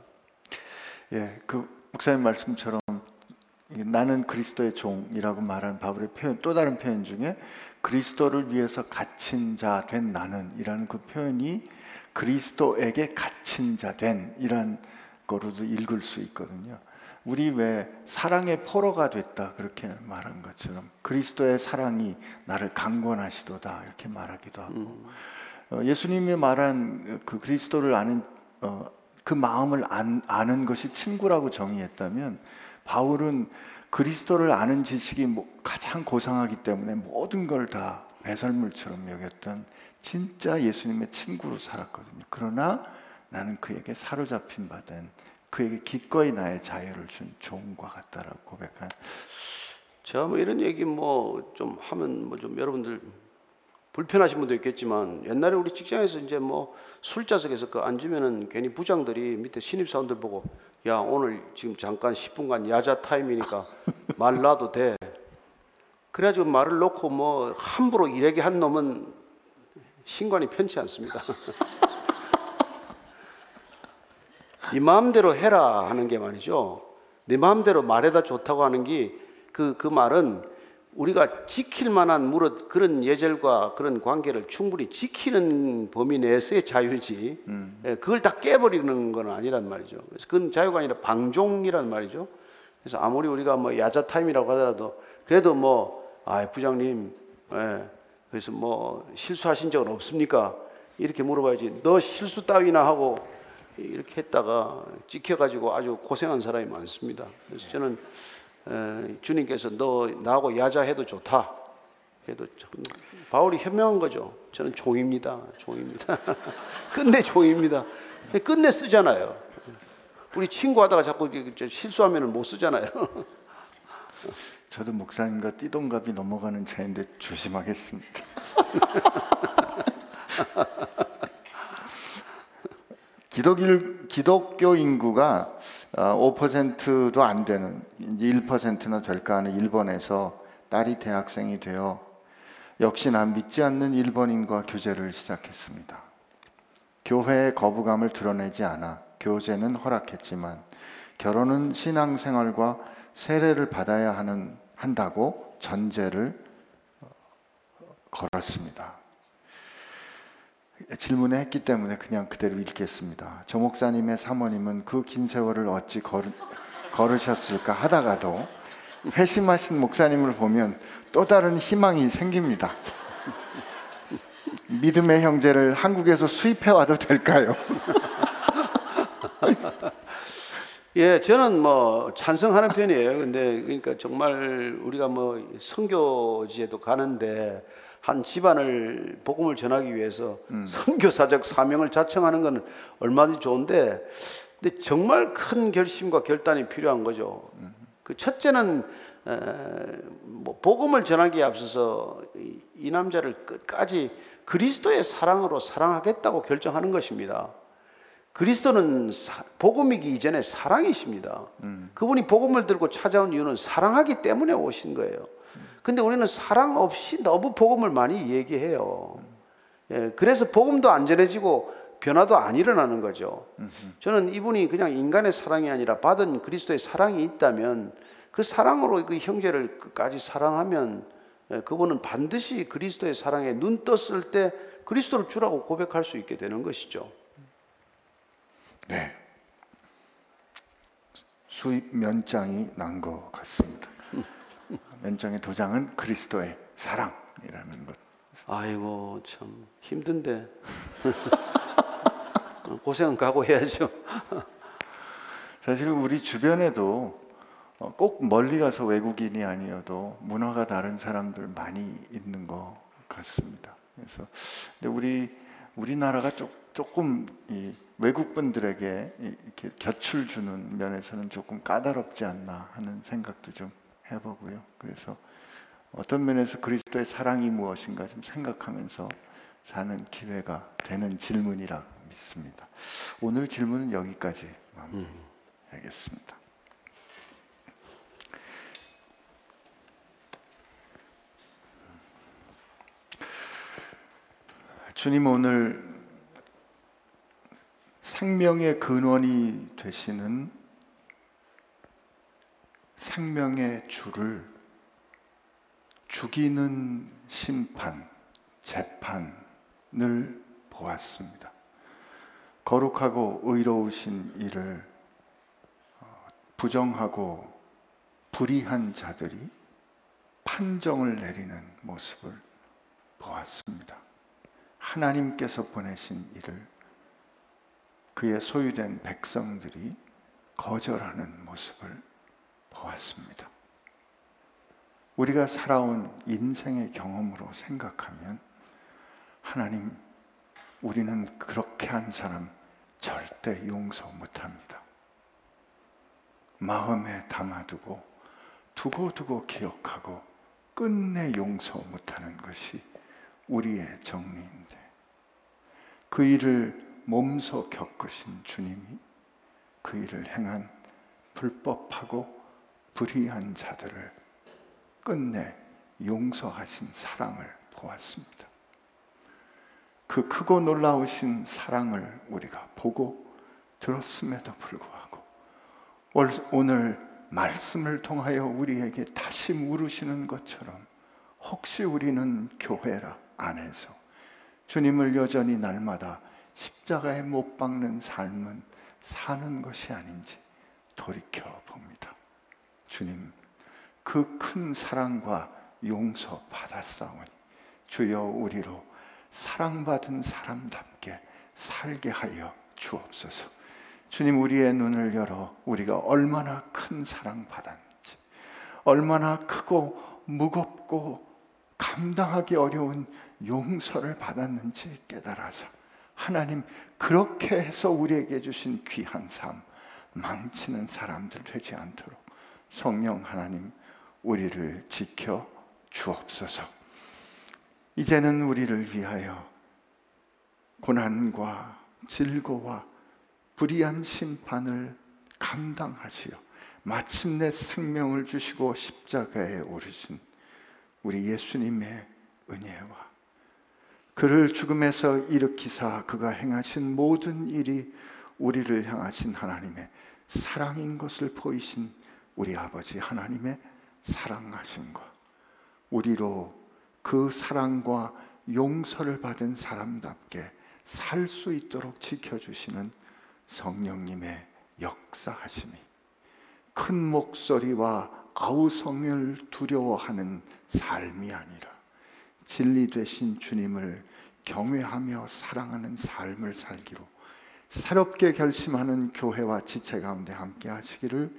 예, 그 목사님 말씀처럼 나는 그리스도의 종이라고 말하는 바울의 표현 또 다른 표현 중에 그리스도를 위해서 갇힌 자 된 나는이라는 그 표현이 그리스도에게 갇힌 자 된이란 거로도 읽을 수 있거든요. 우리 왜 사랑의 포로가 됐다 그렇게 말한 것처럼 그리스도의 사랑이 나를 강권하시도다 이렇게 말하기도 하고 어, 예수님이 말한 그 그리스도를 아는 어, 그 마음을 안, 아는 것이 친구라고 정의했다면 바울은 그리스도를 아는 지식이 뭐 가장 고상하기 때문에 모든 걸 다 배설물처럼 여겼던 진짜 예수님의 친구로 살았거든요. 그러나 나는 그에게 사로잡힌 바된 그에게 기꺼이 나의 자유를 준 종과 같다라고 고백한 제가 뭐 이런 얘기 뭐 좀 하면 뭐 좀 여러분들 불편하신 분도 있겠지만 옛날에 우리 직장에서 이제 뭐 술자석에서 그 앉으면은 괜히 부장들이 밑에 신입 사원들 보고 야 오늘 지금 잠깐 10분간 야자 타임이니까 *laughs* 말 놔도 돼. 그래가지고 말을 놓고 뭐 함부로 일하게 한 놈은 신관이 편치 않습니다. *laughs* 네 마음대로 해라 하는 게 말이죠. 네 마음대로 말해다 좋다고 하는 게그그 말은 우리가 지킬 만한 무릇 그런 예절과 그런 관계를 충분히 지키는 범위 내에서의 자유지. 예, 그걸 다 깨버리는 건 아니란 말이죠. 그래서 그건 자유가 아니라 방종이란 말이죠. 그래서 아무리 우리가 뭐 야자 타임이라고 하더라도 그래도 뭐 아, 부장님, 예, 그래서 뭐 실수하신 적은 없습니까? 이렇게 물어봐야지. 너 실수 따위나 하고 이렇게 했다가 찍혀가지고 아주 고생한 사람이 많습니다. 그래서 저는 에, 주님께서 너 나하고 야자해도 좋다. 그래도 참 바울이 현명한 거죠. 저는 종입니다. 종입니다. *laughs* 끝내 종입니다. 끝내 쓰잖아요. 우리 친구 하다가 자꾸 이렇게 저 실수하면 못 쓰잖아요. *laughs* 저도 목사님과 띠동갑이 넘어가는 차인데 조심하겠습니다. *laughs* 기독일, 기독교 인구가 5%도 안 되는 이제 1%나 될까 하는 일본에서 딸이 대학생이 되어 역시나 믿지 않는 일본인과 교제를 시작했습니다. 교회의 거부감을 드러내지 않아 교제는 허락했지만 결혼은 신앙생활과 세례를 받아야 하는 한다고 전제를 걸었습니다. 질문을 했기 때문에 그냥 그대로 읽겠습니다. 조 목사님의 사모님은 그 긴 세월을 어찌 걸, 걸으셨을까 하다가도 회심하신 목사님을 보면 또 다른 희망이 생깁니다. *laughs* 믿음의 형제를 한국에서 수입해 와도 될까요? *laughs* 예, 저는 뭐 찬성하는 편이에요. 근데 그러니까 정말 우리가 뭐 선교지에도 가는데 한 집안을 복음을 전하기 위해서 선교사적 사명을 자청하는 건 얼마든지 좋은데 근데 정말 큰 결심과 결단이 필요한 거죠. 그 첫째는 에, 뭐 복음을 전하기에 앞서서 이, 이 남자를 끝까지 그리스도의 사랑으로 사랑하겠다고 결정하는 것입니다. 그리스도는 사- 복음이기 이전에 사랑이십니다. 그분이 복음을 들고 찾아온 이유는 사랑하기 때문에 오신 거예요. 근데 우리는 사랑 없이 너무 복음을 많이 얘기해요. 예, 그래서 복음도 안 전해지고 변화도 안 일어나는 거죠. 저는 이분이 그냥 인간의 사랑이 아니라 받은 그리스도의 사랑이 있다면 그 사랑으로 그 형제를 끝까지 사랑하면 예, 그분은 반드시 그리스도의 사랑에 눈 떴을 때 그리스도를 주라고 고백할 수 있게 되는 것이죠. 네. 수입 면장이 난 것 같습니다. 면장의 도장은 그리스도의 사랑이라는 것. 아이고 참 힘든데 *laughs* 고생은 가고 해야죠. *laughs* 사실 우리 주변에도 어, 꼭 멀리 가서 외국인이 아니어도 문화가 다른 사람들 많이 있는 것 같습니다. 그래서 근데 우리 우리나라가 조, 조금 이 외국 분들에게 이- 이렇게 곁을 주는 면에서는 조금 까다롭지 않나 하는 생각도 좀 해보고요. 그래서 어떤 면에서 그리스도의 사랑이 무엇인가 좀 생각하면서 사는 기회가 되는 질문이라 믿습니다. 오늘 질문은 여기까지 마무리하겠습니다. 주님 오늘 생명의 근원이 되시는 생명의 주를 죽이는 심판, 재판을 보았습니다. 거룩하고 의로우신 이를 어, 부정하고 불의한 자들이 판정을 내리는 모습을 보았습니다. 하나님께서 보내신 이를 그의 소유된 백성들이 거절하는 모습을 보았습니다. 우리가 살아온 인생의 경험으로 생각하면 하나님 우리는 그렇게 한 사람 절대 용서 못합니다. 마음에 담아두고 두고두고 기억하고 끝내 용서 못하는 것이 우리의 정리인데 그 일을 몸소 겪으신 주님이 그 일을 행한 불법하고 불의한 자들을 끝내 용서하신 사랑을 보았습니다. 그 크고 놀라우신 사랑을 우리가 보고 들었음에도 불구하고 올- 오늘 말씀을 통하여 우리에게 다시 물으시는 것처럼 혹시 우리는 교회라 안에서 주님을 여전히 날마다 십자가에 못 박는 삶은 사는 것이 아닌지 돌이켜 봅니다. 주님, 그 큰 사랑과 용서 받았사오니 주여 우리로 사랑받은 사람답게 살게 하여 주옵소서. 주님 우리의 눈을 열어 우리가 얼마나 큰 사랑 받았는지, 얼마나 크고 무겁고 감당하기 어려운 용서를 받았는지 깨달아서 하나님 그렇게 해서 우리에게 주신 귀한 삶 망치는 사람들 되지 않도록 성령 하나님 우리를 지켜 주옵소서. 이제는 우리를 위하여 고난과 질고와 불의한 심판을 감당하시어 마침내 생명을 주시고 십자가에 오르신 우리 예수님의 은혜와 그를 죽음에서 일으키사 그가 행하신 모든 일이 우리를 향하신 하나님의 사랑인 것을 보이신 우리 아버지 하나님의 사랑하심과 우리로 그 사랑과 용서를 받은 사람답게 살 수 있도록 지켜주시는 성령님의 역사하심이 큰 목소리와 아우성을 두려워하는 삶이 아니라 진리 되신 주님을 경외하며 사랑하는 삶을 살기로 새롭게 결심하는 교회와 지체 가운데 함께 하시기를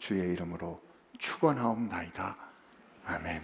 주의 이름으로 축원하옵나이다. 아멘.